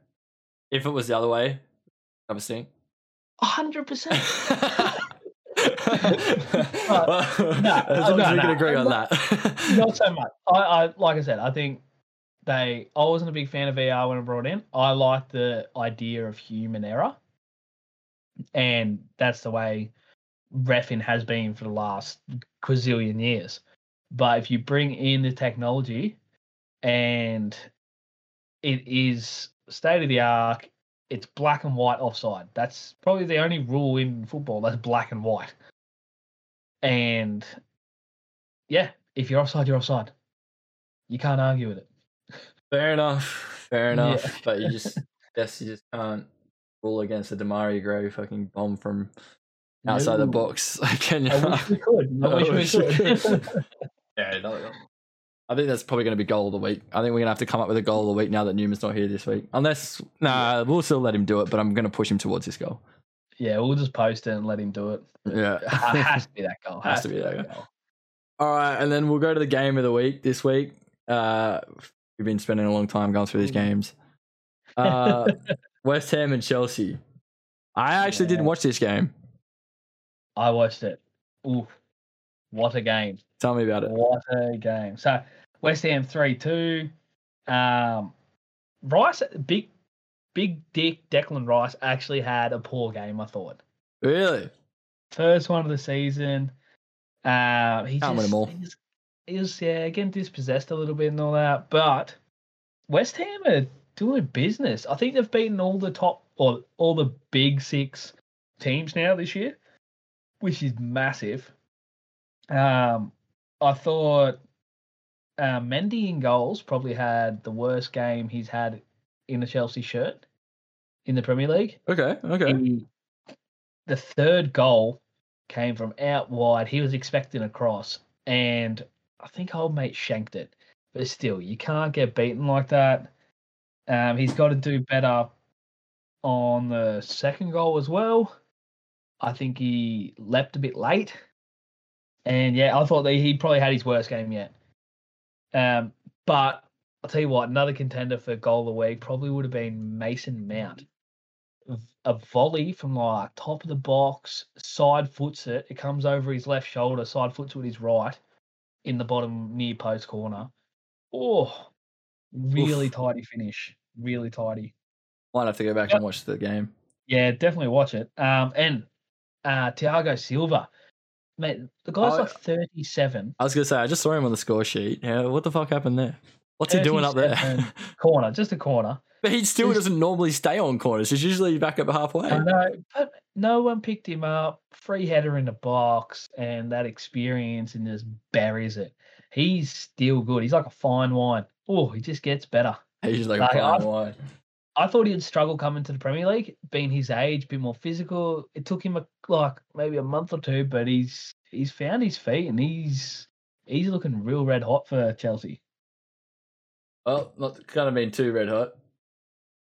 if it was the other way, I was saying. A hundred percent. well, no, as long no, as we no, can agree on not- that. Not so much. I, I like I said, I think they. I wasn't a big fan of VR when it brought in. I like the idea of human error, and that's the way refing has been for the last quazillion years. But if you bring in the technology, and it is state of the art, it's black and white offside. That's probably the only rule in football that's black and white. And yeah, if you're offside, you're offside. You can't argue with it. Fair enough. Fair Yeah. enough. But you just guess you just can't rule against a Demarai Gray fucking bomb from outside the box. Can you? I wish we could. I I wish we wish we could. yeah, no, I think that's probably going to be goal of the week. I think we're going to have to come up with a goal of the week now that Newman's not here this week. Unless, nah, we'll still let him do it, but I'm going to push him towards this goal. Yeah, we'll just post it and let him do it. Yeah. Ha- has to be that goal. Has to be that goal. All right, and then we'll go to the game of the week this week. Uh, we've been spending a long time going through these games. Uh, West Ham and Chelsea. I actually didn't watch this game. I watched it. Oof, what a game! Tell me about it. What a game! So West Ham three two. Um, Rice, big, big Dick Declan Rice actually had a poor game. I thought Really? first one of the season. Um, he Can't win just 'em all. he was, he was yeah getting dispossessed a little bit and all that, but West Ham are doing business. I think they've beaten all the top or all the big six teams now this year, which is massive. Um, I thought uh, Mendy in goals probably had the worst game he's had in a Chelsea shirt in the Premier League. Okay. Okay. He- the third goal came from out wide. He was expecting a cross, and I think old mate shanked it. But still, you can't get beaten like that. Um, he's got to do better on the second goal as well. I think he leapt a bit late, and yeah, I thought that he probably had his worst game yet. Um, but I'll tell you what, another contender for goal of the week probably would have been Mason Mount a volley from like top of the box, side foots it. It comes over his left shoulder, side foots with his right in the bottom near post corner. Oh, really Oof. tidy finish. Really tidy. Might have to go back and watch the game. Yeah, definitely watch it. Um, and uh, Thiago Silva, mate, the guy's Oh, like 37, I was gonna say I just saw him on the score sheet. Yeah, what the fuck happened there? What's he doing up there? corner, just a corner. but he still Just- doesn't normally stay on corners. He's usually back up halfway. I know, but no one picked him up. Free header in the box, and that experience and just buries it. He's still good. He's like a fine wine. Oh, he just gets better. He's just like Like, a fine I've- wine. I thought he'd struggle coming to the Premier League, being his age, a bit more physical. It took him a, like maybe a month or two, but he's he's found his feet and he's he's looking real red hot for Chelsea. Well, not kind of been too red hot.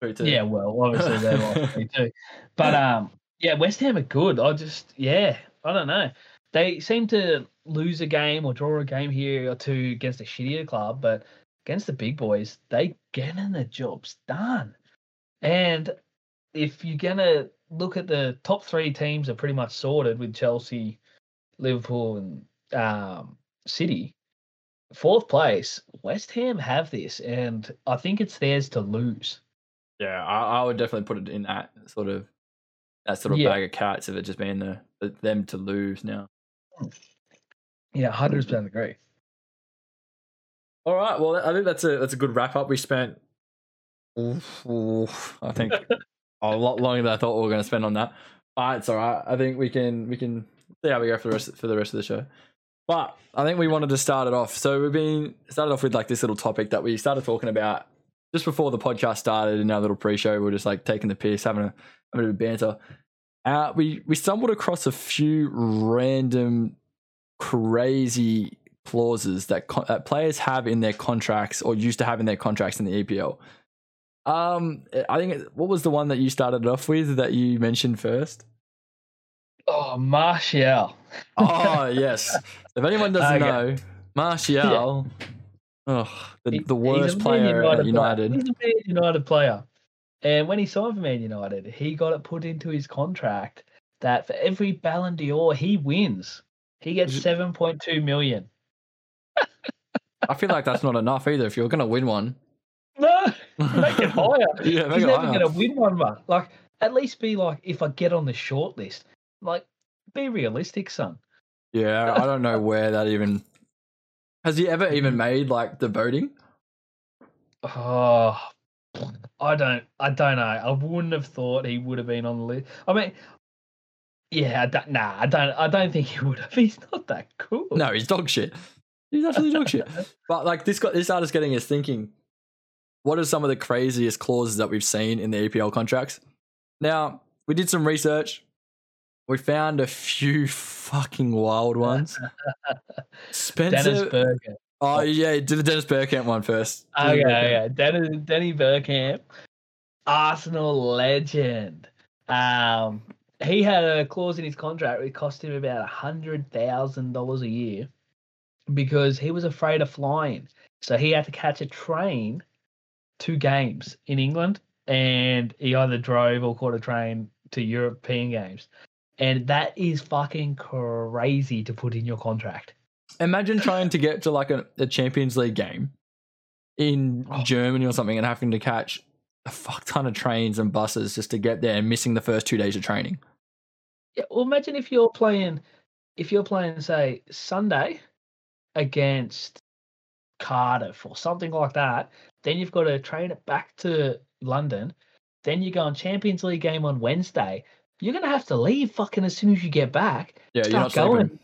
Three, two. Yeah, well, obviously they're too. But um, yeah, West Ham are good. I just yeah, I don't know. They seem to lose a game or draw a game here or two against a shittier club, but against the big boys, they getting the jobs done. And if you're gonna look at the top three teams are pretty much sorted with Chelsea, Liverpool, and um, City. Fourth place, West Ham have this, and I think it's theirs to lose. Yeah, I, I would definitely put it in that sort of that sort of Yeah. bag of cats of it just being the, the them to lose now. Yeah, hundred percent agree. All right, well, I think that's a that's a good wrap up. We spent, oof, oof, I think, a lot longer than I thought we were going to spend on that. All right, it's all right. I think we can we can see how we go for the rest for the rest of the show. But I think we wanted to start it off. So we've been started off with like this little topic that we started talking about just before the podcast started in our little pre-show. We are just like taking the piss, having a having a bit of banter. Uh, we we stumbled across a few random crazy clauses that, co- that players have in their contracts or used to have in their contracts in the EPL. Um, I think what was the one that you started off with that you mentioned first? Oh, Martial. Oh yes. If anyone doesn't Okay. know, Martial, oh, the, the worst player at player. United. He's a Man United player. And when he signed for Man United, he got it put into his contract that for every Ballon d'Or he wins, he gets seven point two million. I feel like that's not enough either. If you're going to win one, No, make it higher. yeah, make He's it never gonna win one, man. Like, at least be like, if I get on the short list, like, be realistic, son. Yeah, I don't know where that even has he ever even mm-hmm. made like the voting. Oh, I don't, I don't know. I wouldn't have thought he would have been on the list. I mean, yeah, I don't, nah, I don't, I don't think he would have. He's not that cool. No, he's dog shit. He's actually dog shit. But like this got this started getting us thinking. What are some of the craziest clauses that we've seen in the EPL contracts? Now we did some research. We found a few fucking wild ones. Spencer. Dennis Bergkamp. oh yeah, do the Dennis Bergkamp one first. Do Okay, okay. Dennis, Denny Bergkamp, Arsenal legend. Um, he had a clause in his contract that cost him about a hundred thousand dollars a year because he was afraid of flying. So he had to catch a train two games in England, and he either drove or caught a train to European games. And that is fucking crazy to put in your contract. Imagine trying to get to like a, a Champions League game in Oh. Germany or something and having to catch a fuck ton of trains and buses just to get there and missing the first two days of training. Yeah, well, imagine if you're playing, if you're playing, say, Sunday against Cardiff or something like that. Then you've got to train it back to London. Then you go on Champions League game on Wednesday. You're gonna have to leave fucking as soon as you get back. Yeah, you're not Start going sleeping.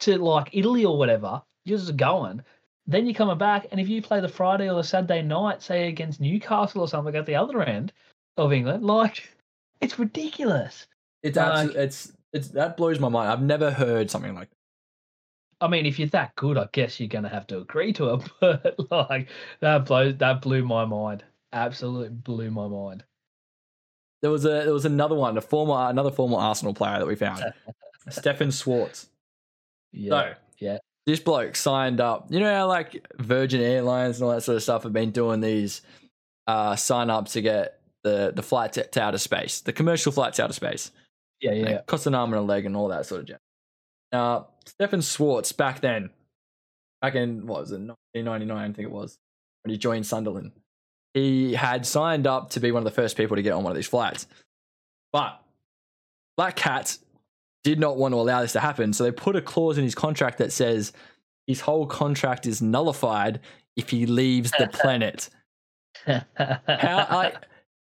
to like Italy or whatever. You're just going. Then you're coming back, and if you play the Friday or the Saturday night, say against Newcastle or something at the other end of England, like it's ridiculous. It's Like- absolutely, it's it's that blows my mind. I've never heard something like that. I mean, if you're that good, I guess you're gonna have to agree to it. But like that blows that blew my mind. Absolutely blew my mind. There was a there was another one, a former another former Arsenal player that we found, Stefan Schwarz. Yeah. So yeah. this bloke signed up. You know how like Virgin Airlines and all that sort of stuff have been doing these uh, sign ups to get the the flights to outer space, the commercial flights out of space. Yeah, yeah. Like, cost an arm and a leg and all that sort of jazz. Now, Stefan Schwarz back then, back in what was it, 1999, I think it was, when he joined Sunderland. He had signed up to be one of the first people to get on one of these flights. But Black Cat did not want to allow this to happen. So they put a clause in his contract that says his whole contract is nullified if he leaves the planet. How I,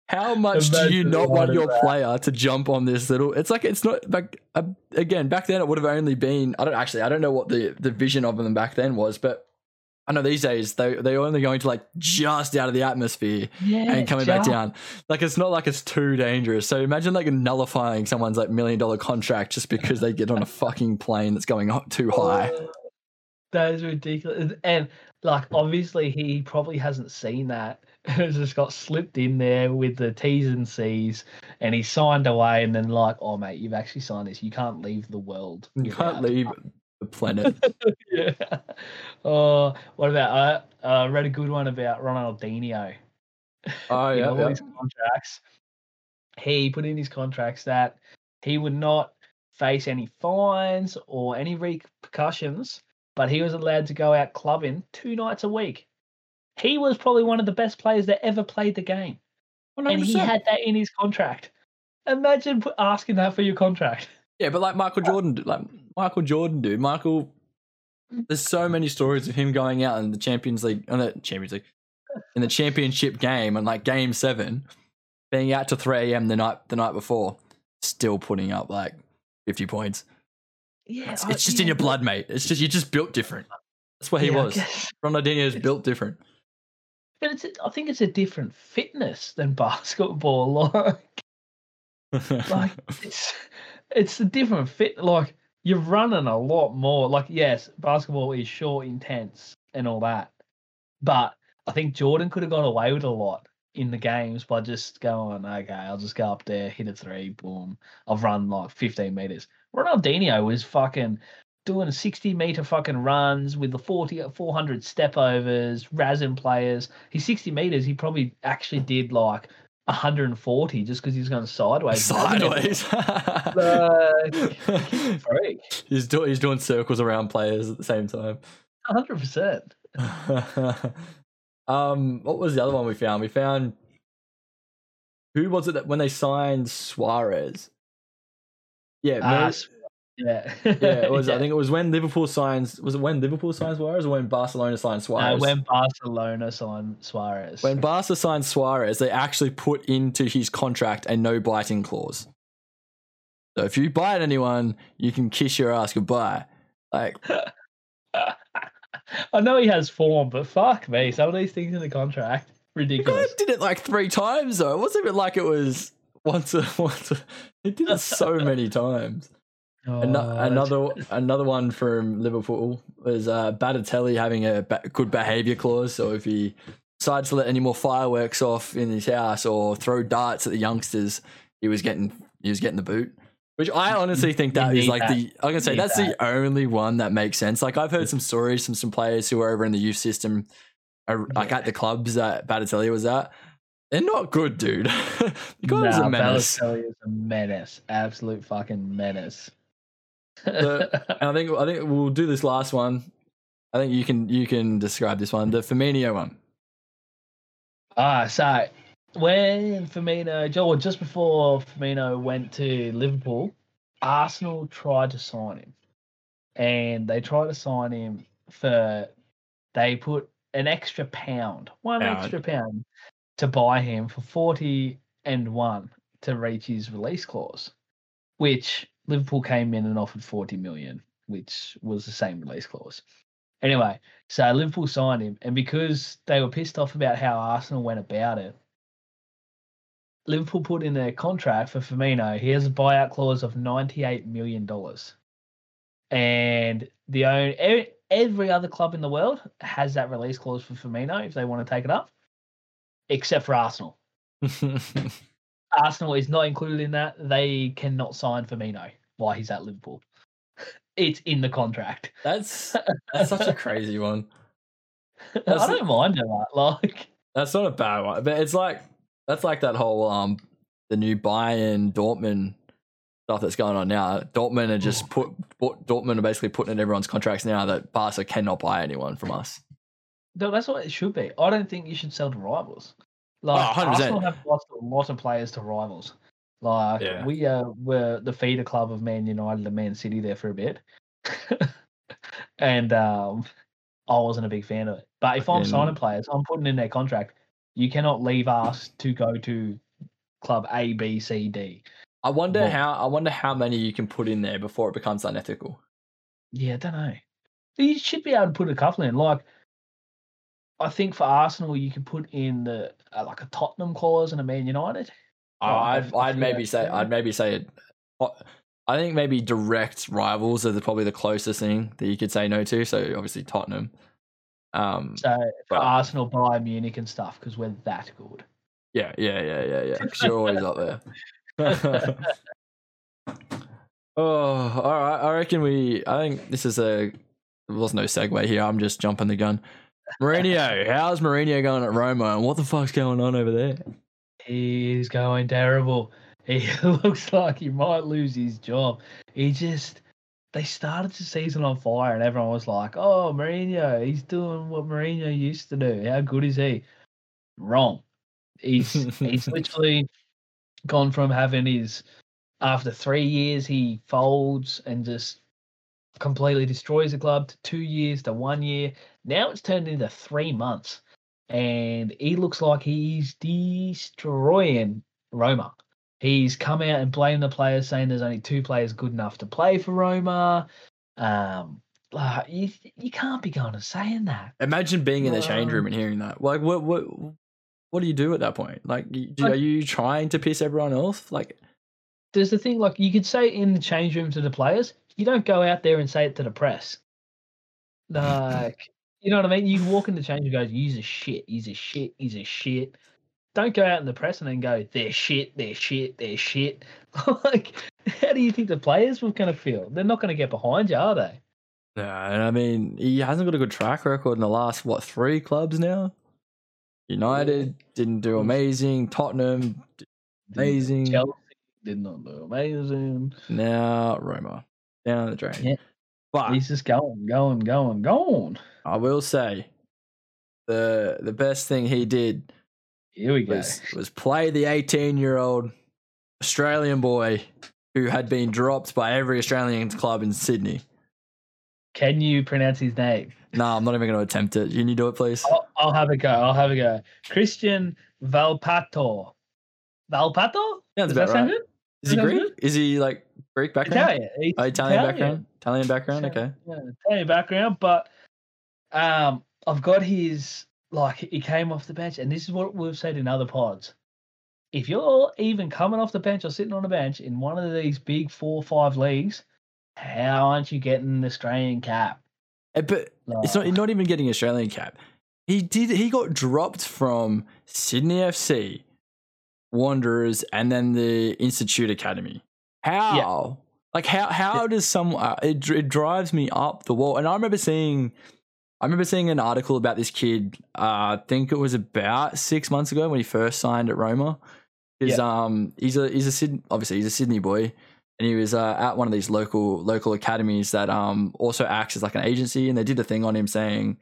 how much do you not want your that. player to jump on this little? It's like it's not like uh, again back then it would have only been I don't actually I don't know what the the vision of them back then was, but I know these days they they're only going to like just out of the atmosphere yeah, and coming back down. Like it's not like it's too dangerous. So imagine like nullifying someone's like million dollar contract just because they get on a fucking plane that's going up too high. Oh, That is ridiculous. And like obviously he probably hasn't seen that. It's just got slipped in there with the T's and C's and he signed away and then like, oh mate, you've actually signed this. You can't leave the world. You can't without-" leave the planet. yeah. Oh, what about I uh, read a good one about Ronaldinho. Oh yeah, all yeah. his contracts. He put in his contracts that he would not face any fines or any repercussions, but he was allowed to go out clubbing two nights a week. He was probably one of the best players that ever played the game, and he had that in his contract. Imagine asking that for your contract. Yeah, but like Michael Jordan, like Michael Jordan, dude. Michael, mm. there's so many stories of him going out in the Champions League, uh, on the Champions League, in the championship game, and like Game Seven, being out to 3 a.m. the night the night before, still putting up like 50 points. Yeah, It's, I- it's just yeah, in your blood, mate. It's just you're just built different. That's what he yeah, was. Ronaldinho is built different. But it's I think it's a different fitness than basketball. Like like it's it's a different fit like you're running a lot more like yes basketball is short intense and all that but i think jordan could have got away with a lot in the games by just going okay i'll just go up there hit a three boom i've run like 15 meters. Ronaldinho was fucking doing 60 meter fucking runs with the 40 400 step overs razzing players. He's 60 meters he probably actually did like 140 just because he was going sideways Sideways. Like, freak. he's, do- he's doing circles around players at the same time. 100%. um, what was the other one we found? We found who was it that when they signed Suarez? Yeah, Ah, s- yeah. yeah, it was. I think it was when Liverpool signs. Was it when Liverpool signed Suarez or when Barcelona signed No, Suarez? when Barcelona signed Suarez. When Barca signed Suarez, they actually put into his contract a no biting clause. So if you bite anyone, you can kiss your ass goodbye. Like, I know he has form, but fuck me. Some of these things in the contract, ridiculous. did it like three times though. It wasn't even like it was once a once. A, he did it so many times. Ano- Oh, another another one from Liverpool was uh, Balotelli having a ba- good behaviour clause. So if he decides to let any more fireworks off in his house or throw darts at the youngsters, he was getting he was getting the boot. Which I honestly think that is like that. the I'm gonna say that's the only one that makes sense. Like I've heard some stories from some players who are over in the youth system, are, like Yeah. at the clubs that Balotelli was at. They're not good, dude. the guy was a menace. Balotelli is a menace. Absolute fucking menace. The- And I think I think we'll do this last one. I think you can you can describe this one, the Firmino one. Ah, so when Firmino, or just before Firmino went to Liverpool, Arsenal tried to sign him, and they tried to sign him for they put an extra pound, one Pound. extra pound, to buy him for forty and one to reach his release clause, which Liverpool came in and offered forty million, which was the same release clause. Anyway, so Liverpool signed him, and because they were pissed off about how Arsenal went about it, Liverpool put in a contract for Firmino. He has a buyout clause of ninety-eight million dollars, and the own every, every other club in the world has that release clause for Firmino if they want to take it up, except for Arsenal. Arsenal is not included in that. They cannot sign Firmino while he's at Liverpool. It's in the contract. that's that's such a crazy one. I don't mind it. Like, That's not a bad one, but it's like that's like that whole um the new Bayern Dortmund stuff that's going on now. Dortmund are just put, put Dortmund are basically putting in everyone's contracts now that Barca cannot buy anyone from us. no, that's what it should be. I don't think you should sell to rivals. Like 100%. Arsenal have lost a lot of players to rivals. Like Yeah. we uh, were the feeder club of Man United and Man City there for a bit, and um, I wasn't a big fan of it. But if I'm Fucking- signing players, I'm putting in their contract. You cannot leave us to go to club A, B, C, D. I wonder Well- how I wonder how many you can put in there before it becomes unethical. Yeah, I don't know. You should be able to put a couple in. Like, I think for Arsenal, you can put in the uh, like a Tottenham clause and a Man United. Oh, I'd I'd maybe say I'd maybe say it. I think maybe direct rivals are the, probably the closest thing that you could say no to. So obviously Tottenham. Um, So for But- Arsenal, Bayern Munich and stuff, because we're that good. yeah, yeah, yeah, yeah, yeah. you're always up there. oh, all right. I reckon we. I think this is a. There was no segue here. I'm just jumping the gun. Mourinho, how's Mourinho going at Roma, and what the fuck's going on over there? He's going terrible. He looks like he might lose his job. He just they started the season on fire and everyone was like, Oh, Mourinho, he's doing what Mourinho used to do. How good is he? Wrong. He's he's literally gone from having his after three years he folds and just completely destroys the club to two years to one year. Now it's turned into three months. And he looks like he's destroying Roma. He's come out and blamed the players, saying there's only two players good enough to play for Roma. Um, like, you you can't be going and saying that. Imagine being in the change room Um, and hearing that. Like, what, what, what do you do at that point? Like, do, are you trying to piss everyone off? Like, There's the thing, like you could say in the change room to the players. You don't go out there and say it to the press. Like, you know what I mean? You walk in the change and go, "He's a shit. He's a shit. He's a shit." Don't go out in the press and then go, "They're shit. They're shit. They're shit." like, how do you think the players were going to feel? They're not going to get behind you, are they? no, and I mean, he hasn't got a good track record in the last what three clubs now. United didn't do amazing. Tottenham Amazing. Chelsea did not do amazing. now Roma down the drain. Yeah. But He's just going, going, going, going. I will say, the the best thing he did Here we go. was was play the 18 year old Australian boy who had been dropped by every Australian club in Sydney. Can you pronounce his name? No, I'm not even going to attempt it. Can you do it, please? I'll, I'll have a go. I'll have a go. Cristian Volpato. Volpato? Sounds Does that about right. Is he Greek? good? Is he like Greek background? Italian. Oh, Italian, background. Italian background. Okay. Yeah, Italian background, but um, I've got his like he came off the bench, and this is what we've said in other pods. If you're even coming off the bench or sitting on a bench in one of these big four or five leagues, how aren't you getting an Australian cap? Eh, But it's not. Not even getting Australian cap. He did. He got dropped from Sydney FC, Wanderers, and then the Institute Academy. How? Like how? How does some? Uh, it, it drives me up the wall. And I remember seeing. I remember seeing an article about this kid. Uh, I think it was about six months ago when he first signed at Roma. Is um he's a he's a Sydney obviously he's a Sydney boy, and he was uh, at one of these local local academies that um also acts as like an agency, and they did a thing on him saying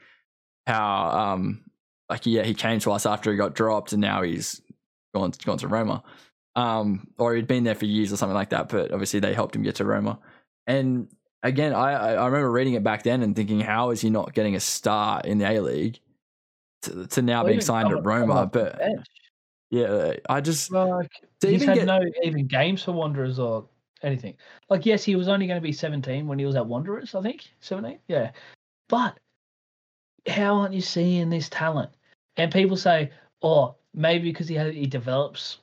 how um like yeah he came to us after he got dropped, and now he's gone gone to Roma, um or he'd been there for years or something like that, but obviously they helped him get to Roma, and again I I remember reading it back then and thinking how is he not getting a start in the A League to, to now Well, being signed at Roma, but yeah I just Like he's even had get- no even games for Wanderers or anything. Like yes, he was only going to be 17 when he was at Wanderers, I think 17. Yeah, but how aren't you seeing this talent? And people say, oh, maybe because he had, he develops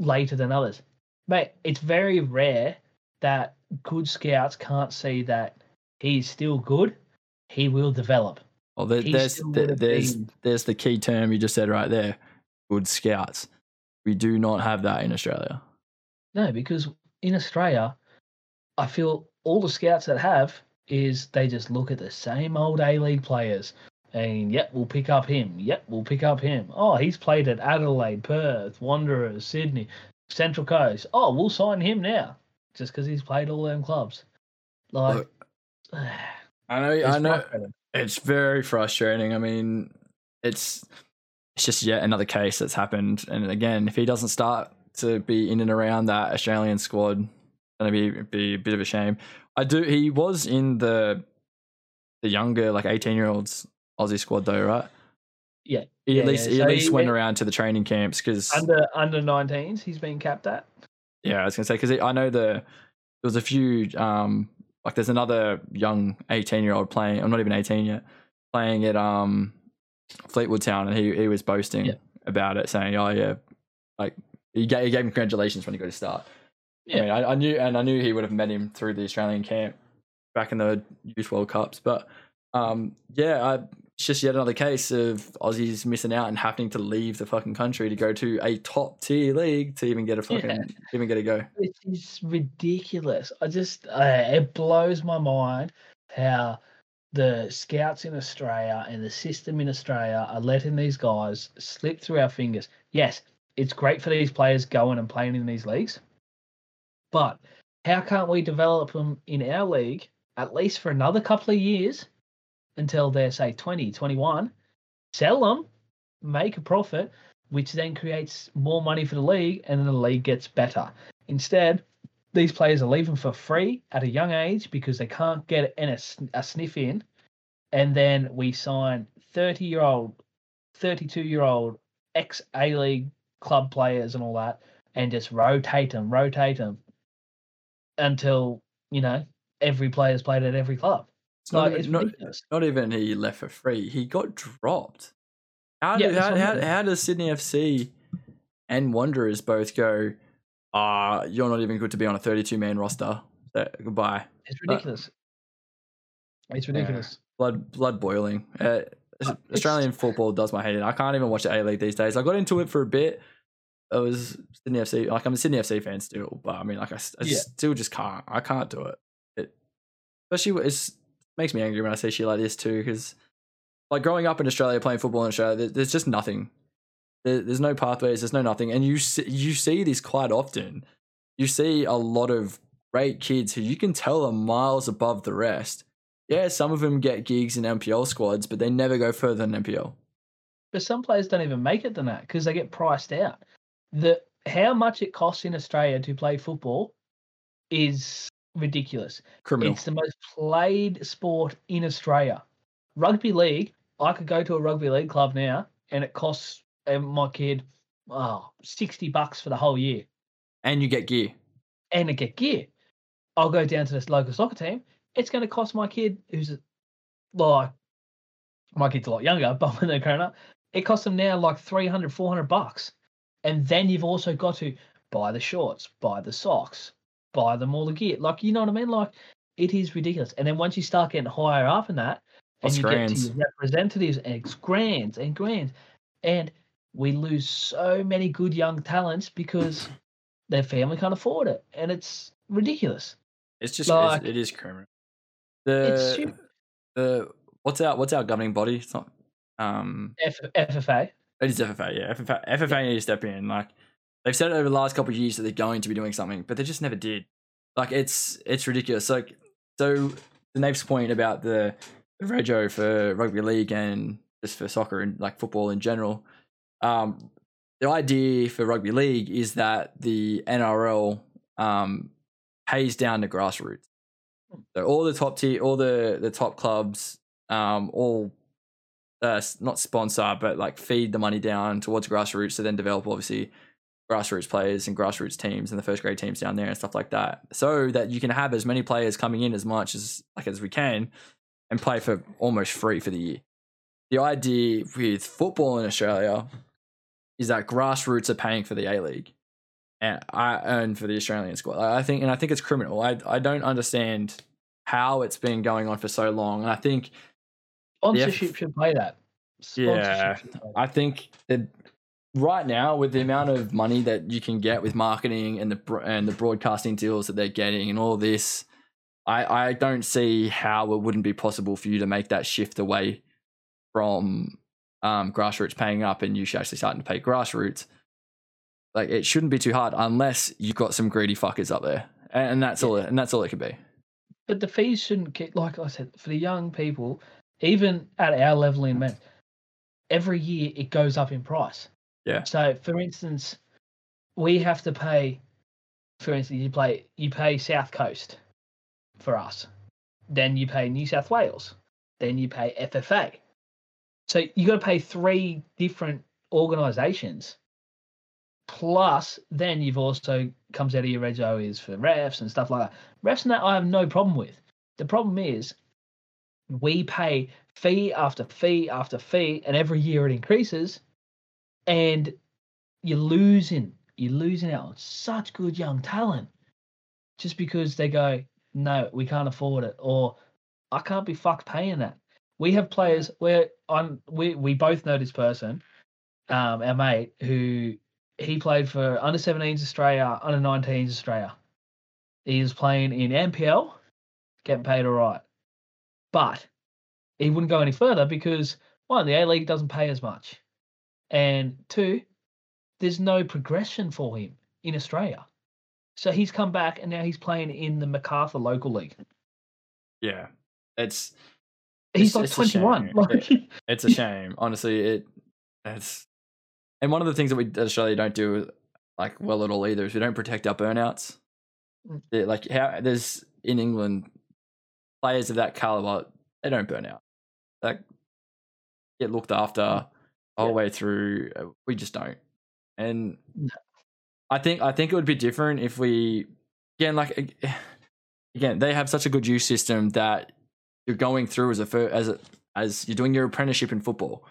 later than others. Mate, it's very rare that good scouts can't see that he's still good. He will develop. Well, there, there's still there's been- there's the key term you just said right there. Good scouts. We do not have that in Australia. No, because in Australia, I feel all the scouts that have is they just look at the same old A League players and yep, we'll pick up him. Yep, we'll pick up him. Oh, he's played at Adelaide, Perth, Wanderers, Sydney, Central Coast. Oh, we'll sign him now just because he's played all them clubs. Like, Look, I know. I know. It's very frustrating. I mean, it's it's just yet another case that's happened. And again, if he doesn't start to be in and around that Australian squad, gonna be be a bit of a shame. I do. He was in the the younger, like eighteen year olds Aussie squad though, right? Yeah. He Yeah, at least yeah. he So at least he went went- around to the training camps because Under under 19s, he's been capped at. yeah, I was gonna say because I know the there was a few um like there's another young eighteen year old playing. I'm not even eighteen yet playing at um Fleetwood Town, and he he was boasting Yeah. about it, saying, "Oh yeah, like he gave, he gave him congratulations when he got to start." I Yeah. mean, I, I knew and I knew he would have met him through the Australian camp back in the Youth World Cups, but um yeah, I, it's just yet another case of Aussies missing out and having to leave the fucking country to go to a top tier league to even get a fucking Yeah. even get a go. Which is ridiculous. I just uh, it blows my mind how the scouts in Australia and the system in Australia are letting these guys slip through our fingers. Yes, it's great for these players going and playing in these leagues, but how can't we develop them in our league at least for another couple of years until they're say 20, 21, sell them, make a profit, which then creates more money for the league and then the league gets better. Instead, these players are leaving for free at a young age because they can't get a, a sniff in. And then we sign 30 year old, 32 year old ex A League club players and all that and just rotate them, rotate them until, you know, every player's played at every club. It's not, Like, even, it's not, not even he left for free. He got dropped. How, Yeah, do, how, how, how does Sydney FC and Wanderers both go, ah, you're not even good to be on a 32 man roster? So, goodbye. It's ridiculous. It's ridiculous. Blood blood boiling. Uh, Australian football does my head in. I can't even watch the A League these days. I got into it for a bit. It was Sydney FC. Like I'm a Sydney FC fan still, but I mean, like I Yeah. still just can't. I can't do it. It especially it makes me angry when I see shit like this too. Because like growing up in Australia, playing football in Australia, there, there's just nothing. There, there's no pathways. There's no nothing, and you see, you see this quite often. You see a lot of great kids who you can tell are miles above the rest. Yeah, some of them get gigs in NPL squads, but they never go further than NPL. But some players don't even make it than that because they get priced out. The how much it costs in Australia to play football is ridiculous. Criminal. It's the most played sport in Australia. Rugby league, I could go to a rugby league club now and it costs uh, my kid oh, 60 bucks for the whole year and you get gear. and I get gear. I'll go down to this local soccer team. It's going to cost my kid, who's like, my kid's a lot younger, but when they're growing up, it costs them now like 300, 400 bucks. And then you've also got to buy the shorts, buy the socks, buy them all the gear. Like, you know what I mean? Like, it is ridiculous. And then once you start getting higher up in that, and you grands? get to your representatives and it's grands and grands, and we lose so many good young talents because their family can't afford it, and it's ridiculous. It's just Like- it's, it is criminal. It's The the what's our what's our governing body? It's not um F- FFA. it is FFA. Yeah, FFA. FFA need to step in. Like they've said it over the last couple of years that they're going to be doing something, but they just never did. Like it's it's ridiculous. Like so, the Nate's point about the, the rego for rugby league and just for soccer and like football in general. Um, the idea for rugby league is that the NRL um, pays down the grassroots. So all the top tier, all the the top clubs, um, all uh, not sponsor, but like feed the money down towards grassroots to then develop obviously grassroots players and grassroots teams and the first grade teams down there and stuff like that, so that you can have as many players coming in as much as like as we can and play for almost free for the year. The idea with football in Australia is that grassroots are paying for the A League and I and for the Australian squad. I think and I think it's criminal. I I don't understand how it's been going on for so long. And I think Sponsorship should play that. Yeah. Sponsorship should play that. I think that right now, with the amount of money that you can get with marketing and the and the broadcasting deals that they're getting and all this, I I don't see how it wouldn't be possible for you to make that shift away from um, grassroots paying up and you should actually starting to pay grassroots. Like it shouldn't be too hard unless you've got some greedy fuckers up there, and, and that's all. It, and that's all it could be. But the fees shouldn't get, like I said, for the young people, even at our level in men, every year it goes up in price. Yeah. So, for instance, we have to pay. For instance, you play you pay South Coast for us, then you pay New South Wales, then you pay FFA. So you got to pay three different organisations. Plus, then you've also comes out of your rego is for refs and stuff like that. Refs and that I have no problem with. The problem is we pay fee after fee after fee, and every year it increases, and you're losing you're losing out on such good young talent just because they go, no, we can't afford it, or I can't be fucked paying that. We have players where I'm we we both know this person, um, our mate who he played for under 17s Australia, under 19s Australia. He is playing in NPL, getting paid all right, but he wouldn't go any further because one, the A League doesn't pay as much, and two, there's no progression for him in Australia. So he's come back and now he's playing in the Macarthur local league. Yeah, it's He's It's- like it's 21. shame. Like, it's a shame. Honestly, it it's and one of the things that we at Australia don't do like well at all either is we don't protect our burnouts. Mm. They're like how there's in England players of that caliber they don't burn out. Like get looked after whole Yeah. way through. uh, We just don't. And I think I think it would be different if we again like again they have such a good youth system that you're going through as a as a as you're doing your apprenticeship in football.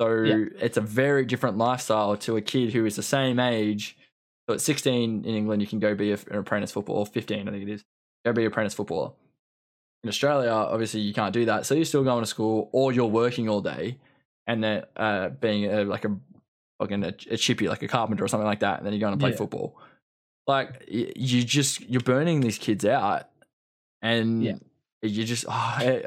So Yeah. it's a very different lifestyle to a kid who is the same age. So at 16 in England, you can go be a, an apprentice footballer, 15, I think it is. Go be an apprentice footballer. In Australia, obviously, you can't do that. So you're still going to school or you're working all day and then uh, being a, like a fucking a, a chippy, like a carpenter or something like that. And then you're going to play Yeah. football. Like you just, you're burning these kids out. And Yeah. you just, oh, I,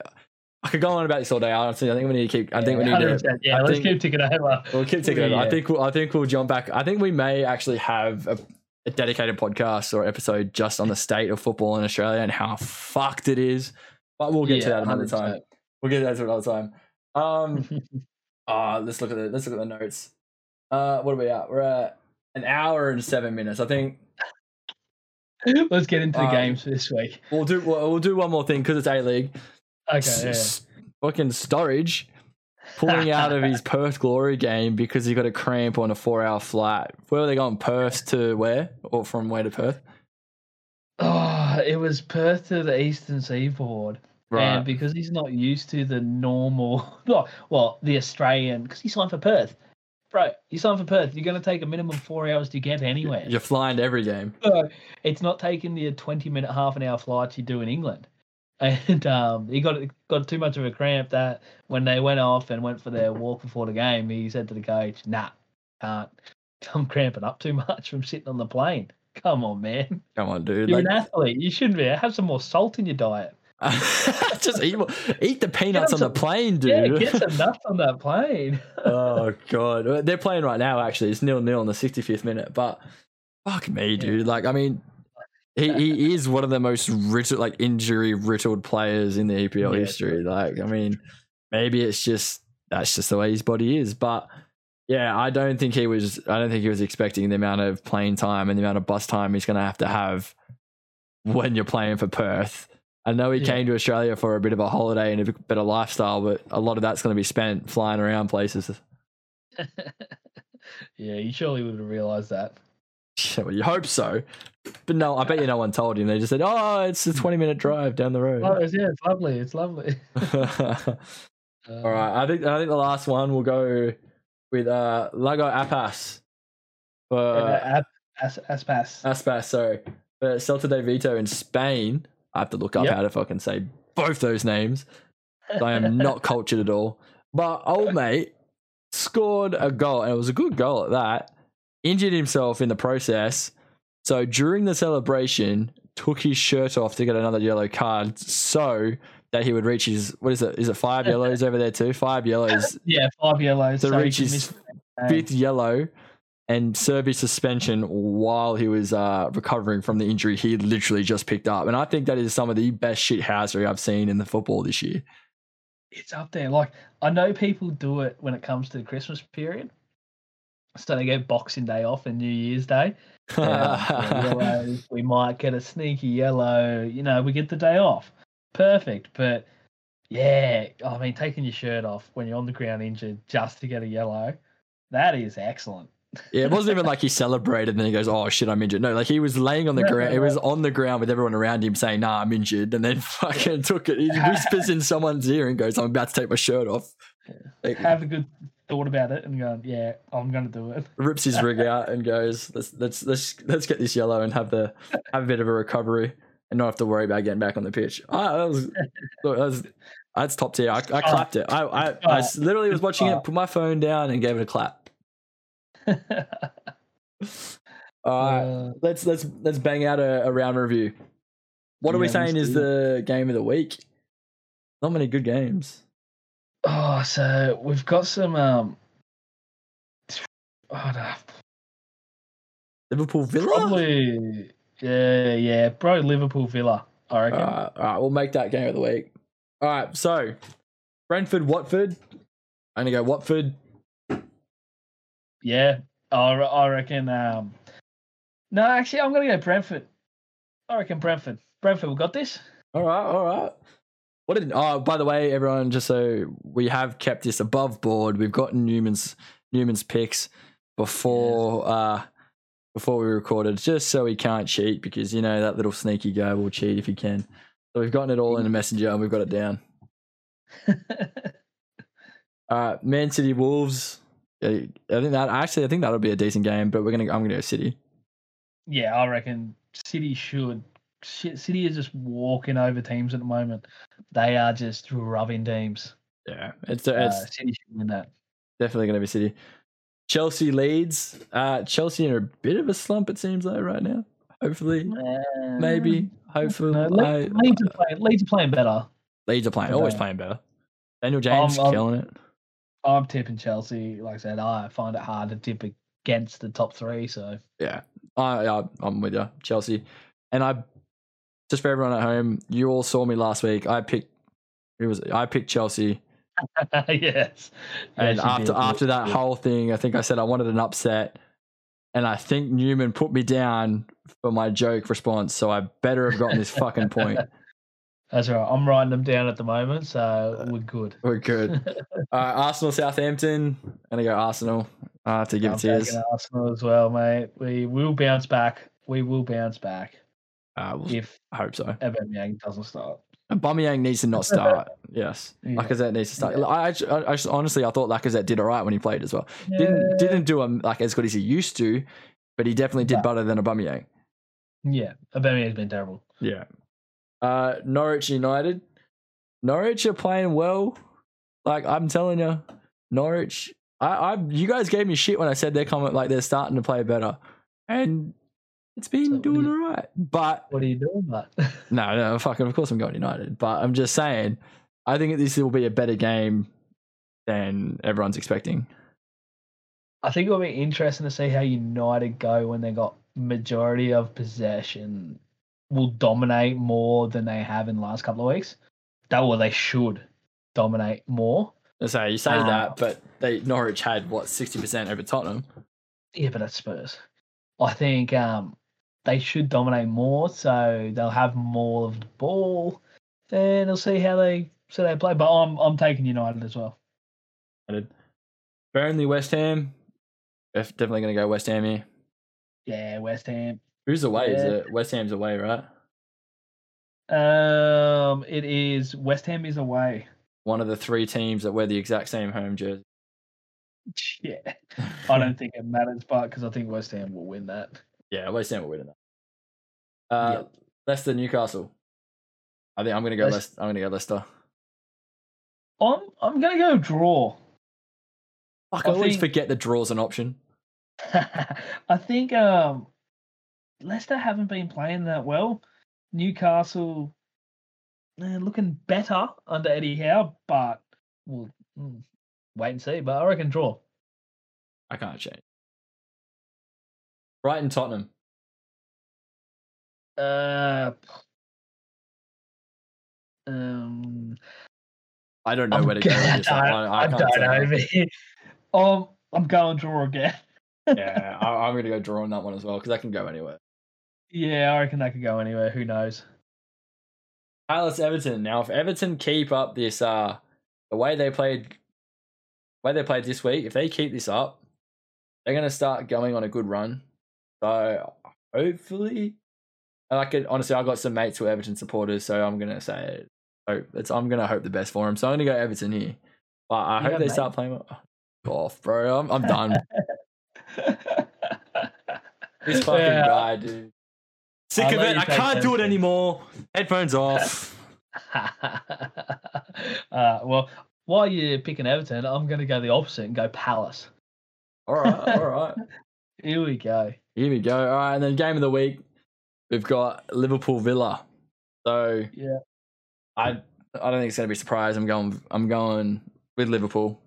I could go on about this all day. Honestly, I think we need to keep. I think we need to. Yeah, let's think, keep ticking over. We'll keep taking over. I think we'll, I think we'll jump back. I think we may actually have a, a dedicated podcast or episode just on the state of football in Australia and how fucked it is. But we'll get to that another time. 100%. We'll get to that another time. Um, uh, let's look at the let's look at the notes. Uh, what are we at? We're at an hour and seven minutes. I think Let's get into the Um, games for this week. we'll do we'll, we'll do one more thing because it's A League. Okay. yeah. S- fucking Sturridge pulling out of his Perth Glory game because he got a cramp on a four hour flight. Where were they going? Perth to where? Or from where to Perth? Oh, it was Perth to the eastern seaboard. And because he's not used to the normal, well, well the Australian, because he signed for Perth. Bro, you signed for Perth. You're going to take a minimum four hours to get anywhere. You're flying to every game. So it's not taking the 20 minute, half an hour flights you do in England. And um, he got got too much of a cramp that when they went off and went for their walk before the game, he said to the coach, "Nah, can't. I'm cramping up too much from sitting on the plane. Come on, man. Come on, dude. You're Like, an athlete. You shouldn't be. Have some more salt in your diet. just eat, eat the peanuts on the some- plane, Yeah, dude. get some nuts on that plane. oh god, they're playing right now. Actually, it's nil nil in the 65th minute. But fuck me, dude. Like, I mean, he, he is one of the most riddled, like injury riddled players in the EPL Yeah, history. Like, I mean, maybe it's just that's just the way his body is. But yeah, I don't think he was. I don't think he was expecting the amount of playing time and the amount of bus time he's going to have to have when you're playing for Perth. I know he Yeah. came to Australia for a bit of a holiday and a bit better lifestyle, but a lot of that's going to be spent flying around places. yeah, you surely would have realised that. Yeah, well, you hope so. But no, I bet you no one told him. They just said, oh, it's a 20 minute drive down the Oh, road. it's- yeah, it's lovely. It's lovely. All right. I think I think the last one will go with uh, Lago Apas for Uh, as, as pass. Aspas, sorry. For Celta de Vigo in Spain. I have to look up Yep. how to fucking say both those names. I am not cultured at all. But old mate scored a goal, and it was a good goal at that. Injured himself in the process. So during the celebration, took his shirt off to get another yellow card so that he would reach his what is it? Is it five yellows over there too? Five yellows, Yeah, five yellows. To so reach his miss the game. fifth yellow, and serve his suspension while he was uh, recovering from the injury he literally just picked up. And I think that is some of the best shit housery I've seen in the football this year. it's up there. Like I know people do it when it comes to the Christmas period. So they get Boxing Day off and New Year's Day. Yeah, yellows, we might get a sneaky yellow. You know, we get the day off. Perfect. But yeah, I mean, taking your shirt off when you're on the ground injured just to get a yellow, that is excellent. Yeah, it wasn't even like he celebrated and then he goes, "Oh shit, I'm injured." No, like he was laying on the No, ground. no, He was on the ground with everyone around him saying, "Nah, I'm injured," and then fucking took it. He whispers in someone's ear and goes, "I'm about to take my shirt off." Like, Have a good thought about it and go, yeah, I'm going to do it. rips his rig out and goes, "Let's let's let's let's get this yellow and have the have a bit of a recovery and not have to worry about getting back on the pitch." Ah, that was that was that's top tier. I, I clapped it. I I literally was watching it, put my phone down, and gave it a clap. All right. Uh, let's let's let's bang out a, a round review. What are we saying is the game of the week? Not many good games. oh, so we've got some. um oh, no, Liverpool Villa. Probably, yeah, yeah, probably Liverpool Villa. I reckon. right, all right, we'll make that game of the week. All right, so Brentford, Watford. I'm gonna go Watford. Yeah, I, I reckon. Um, no, actually, I'm gonna go Brentford. I reckon Brentford. Brentford, we got this. All right, all right. What did? Oh, by the way, everyone, just so we have kept this above board, we've gotten Newman's Newman's picks before uh before we recorded, just so he can't cheat because you know that little sneaky guy will cheat if he can. So we've gotten it all in a messenger and we've got it down. All right, Man City Wolves. Yeah, I think that actually I think that'll be a decent game, but we're gonna I'm gonna go City. yeah, I reckon City should. City is just walking over teams at the moment. They are just rubbing teams. Yeah, it's Uh, it's City should win that. definitely gonna be City. Chelsea Leeds. Uh, Chelsea in a bit of a slump it seems like right now. Hopefully, maybe, hopefully, No, Le- Leeds are playing. Leeds are playing better. Leeds are playing, always playing better. Daniel James Um, um, killing it. I'm tipping Chelsea. Like I said, I find it hard to tip against the top three. So Yeah, I, I I'm with you, Chelsea. And I just for everyone at home, you all saw me last week. I picked. It was I picked Chelsea. yes. And Yes, after did. after that Yeah. whole thing, I think I said I wanted an upset, and I think Newman put me down for my joke response. So I better have gotten this fucking point. That's all right. I'm writing them down at the moment, so we're good. We're good. Uh, Arsenal, Southampton. And I'm gonna go Arsenal. I have to give I'm it to you. Arsenal as well, mate. We will bounce back. We will bounce back Uh, we'll, if I hope so. Aubameyang doesn't start. And Bumyang needs to not start. yes, Yeah. Lacazette needs to start. Yeah. I, I, I just- honestly, I thought Lacazette did all right when he played as well. Didn't didn't do um, like as good as he used to, but he definitely did No. better than Aubameyang. Yeah, Aubameyang's been terrible. Yeah. Uh, Norwich United. Norwich are playing well. Like I'm telling you, Norwich. I, I, you guys gave me shit when I said they're coming, like they're starting to play better, and it's been So doing you- all right. But What are you doing, but no, no, fucking, of course I'm going United. But I'm just saying, I think this will be a better game than everyone's expecting. I think it'll be interesting to see how United go when they got majority of possession. Will dominate more than they have in the last couple of weeks. That or they should dominate more. So you say Ah. that, but they Norwich had what sixty percent over Tottenham. Yeah, but that's Spurs. I think um, they should dominate more, so they'll have more of the ball, and we'll see how they so they play. But I'm I'm taking United as well. United. Burnley, West Ham. Def- Definitely going to go West Ham here. Yeah, West Ham. Who's away? Is it West Ham's away, right? Um, it is West Ham is away. One of the three teams that wear the exact same home jersey. Yeah, I don't think it matters, but because I think West Ham will win that. Yeah, West Ham will win that. Uh, Yep. Leicester, Newcastle. I think I'm going to go. Leic- Leicester. I'm going to go Leicester. I'm I'm gonna go draw. Fuck, I I always think- forget the draw's an option. I think um, Leicester haven't been playing that well. Newcastle eh, looking better under Eddie Howe, but we'll mm, wait and see. But I reckon draw. I can't change. Brighton, Tottenham. Uh, um, I don't know I'm where to go. with I this. don't, I can't don't know. Um, I'm going draw again. yeah, I, I'm going to go draw on that one as well because that can go anywhere. Yeah, I reckon that could go anywhere. Who knows? Palace Everton. Now, if Everton keep up this, uh, the way they played, way they played this week, if they keep this up, they're going to start going on a good run. So hopefully, I could honestly, I got some mates who are Everton supporters, so I'm going to say, hope it's, I'm going to hope the best for them. So I'm going to go Everton here, but I You hope they mates? start playing. well. Off, bro. I'm, I'm done. this fucking Yeah. guy, dude. Sick I'll of it. I can't do it anymore. Headphones off. uh, well, while you're picking Everton, I'm going to go the opposite and go Palace. All right, all right. Here we go. Here we go. All right, and then game of the week, we've got Liverpool Villa. So Yeah. I I don't think it's going to be a surprise. I'm going I'm going with Liverpool.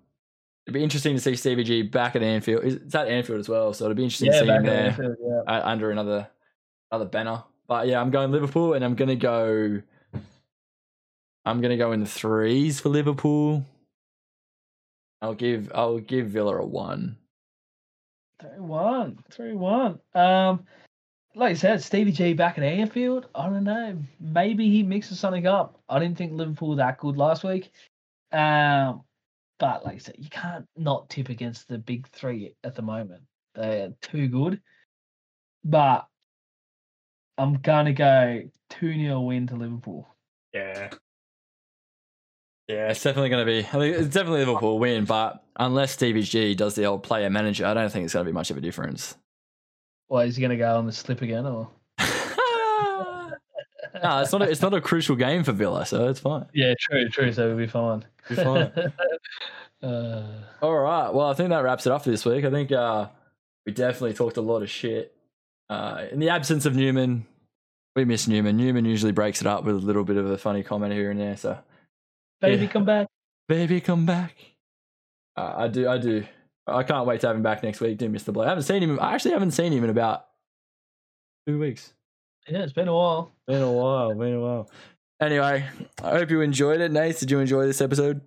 It'd be interesting to see Stevie G back at Anfield. Is- It's at Anfield as well, so it'd be interesting to see him there Anfield, yeah. under another another banner. But yeah, I'm going Liverpool, and I'm to go. I'm to go in the threes for Liverpool. I'll give I'll give Villa a one. Three one, three one. Um, like you said, Stevie G back at Anfield. I don't know. Maybe he mixes something up. I didn't think Liverpool were that good last week. Um, but like I said, you can't not tip against the big three at the moment. They're too good. But I'm gonna go two 0 win to Liverpool. Yeah. Yeah, it's definitely going to be. I mean, it's definitely Liverpool win, but unless Stevie G does the old player manager, I don't think it's going to be much of a difference. Or is he gonna go on the slip again? Or no, it's not. A, it's not a crucial game for Villa, so it's fine. yeah, true, true. So we'll be fine. Be fine. uh, All right. Well, I think that wraps it up for this week. I think uh, we definitely talked a lot of shit. Uh, in the absence of Newman, we miss Newman. Newman usually breaks it up with a little bit of a funny comment here and there. So, baby, Yeah. come back. baby, come back. Uh, I do. I do. I can't wait to have him back next week. Do miss the bloke. I haven't seen him. I actually haven't seen him in about two weeks. Yeah, it's been a while. Been a while. Been a while. Anyway, I hope you enjoyed it. Nate, did you enjoy this episode?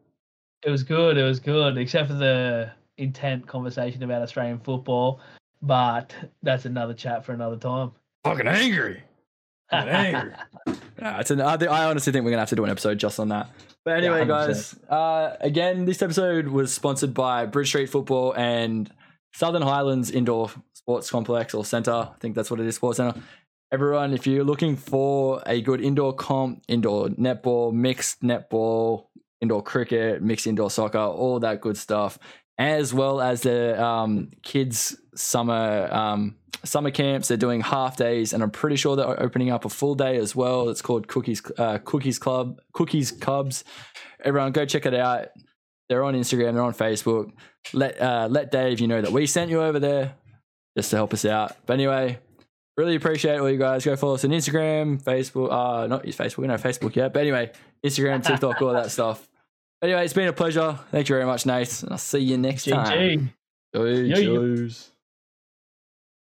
It was good. It was good, except for the intent conversation about Australian football. But that's another chat for another time. Fucking angry. Fucking angry. Yeah, it's an, I, I honestly think we're gonna have to do an episode just on that. But anyway, 100%. guys, uh, again, this episode was sponsored by Bridge Street Football and Southern Highlands Indoor Sports Complex or Centre. I think that's what it is, Sports Centre. Everyone, if you're looking for a good indoor comp, indoor netball, mixed netball, indoor cricket, mixed indoor soccer, all that good stuff, as well as the um, kids' summer um, summer camps. They're doing half days, and I'm pretty sure they're opening up a full day as well. It's called Cookies uh, Cookies Club, Cookies Cubs. Everyone, go check it out. They're on Instagram. They're on Facebook. Let uh, let Dave you know that we sent you over there just to help us out. But anyway, really appreciate all you guys. Go follow us on Instagram, Facebook. Uh, not use Facebook. We have Facebook yet. But anyway, Instagram, TikTok, all that stuff. Anyway, it's been a pleasure. Thank you very much, Nate. And I'll see you next time. GG. Hey, Yeah, yeah. cheers.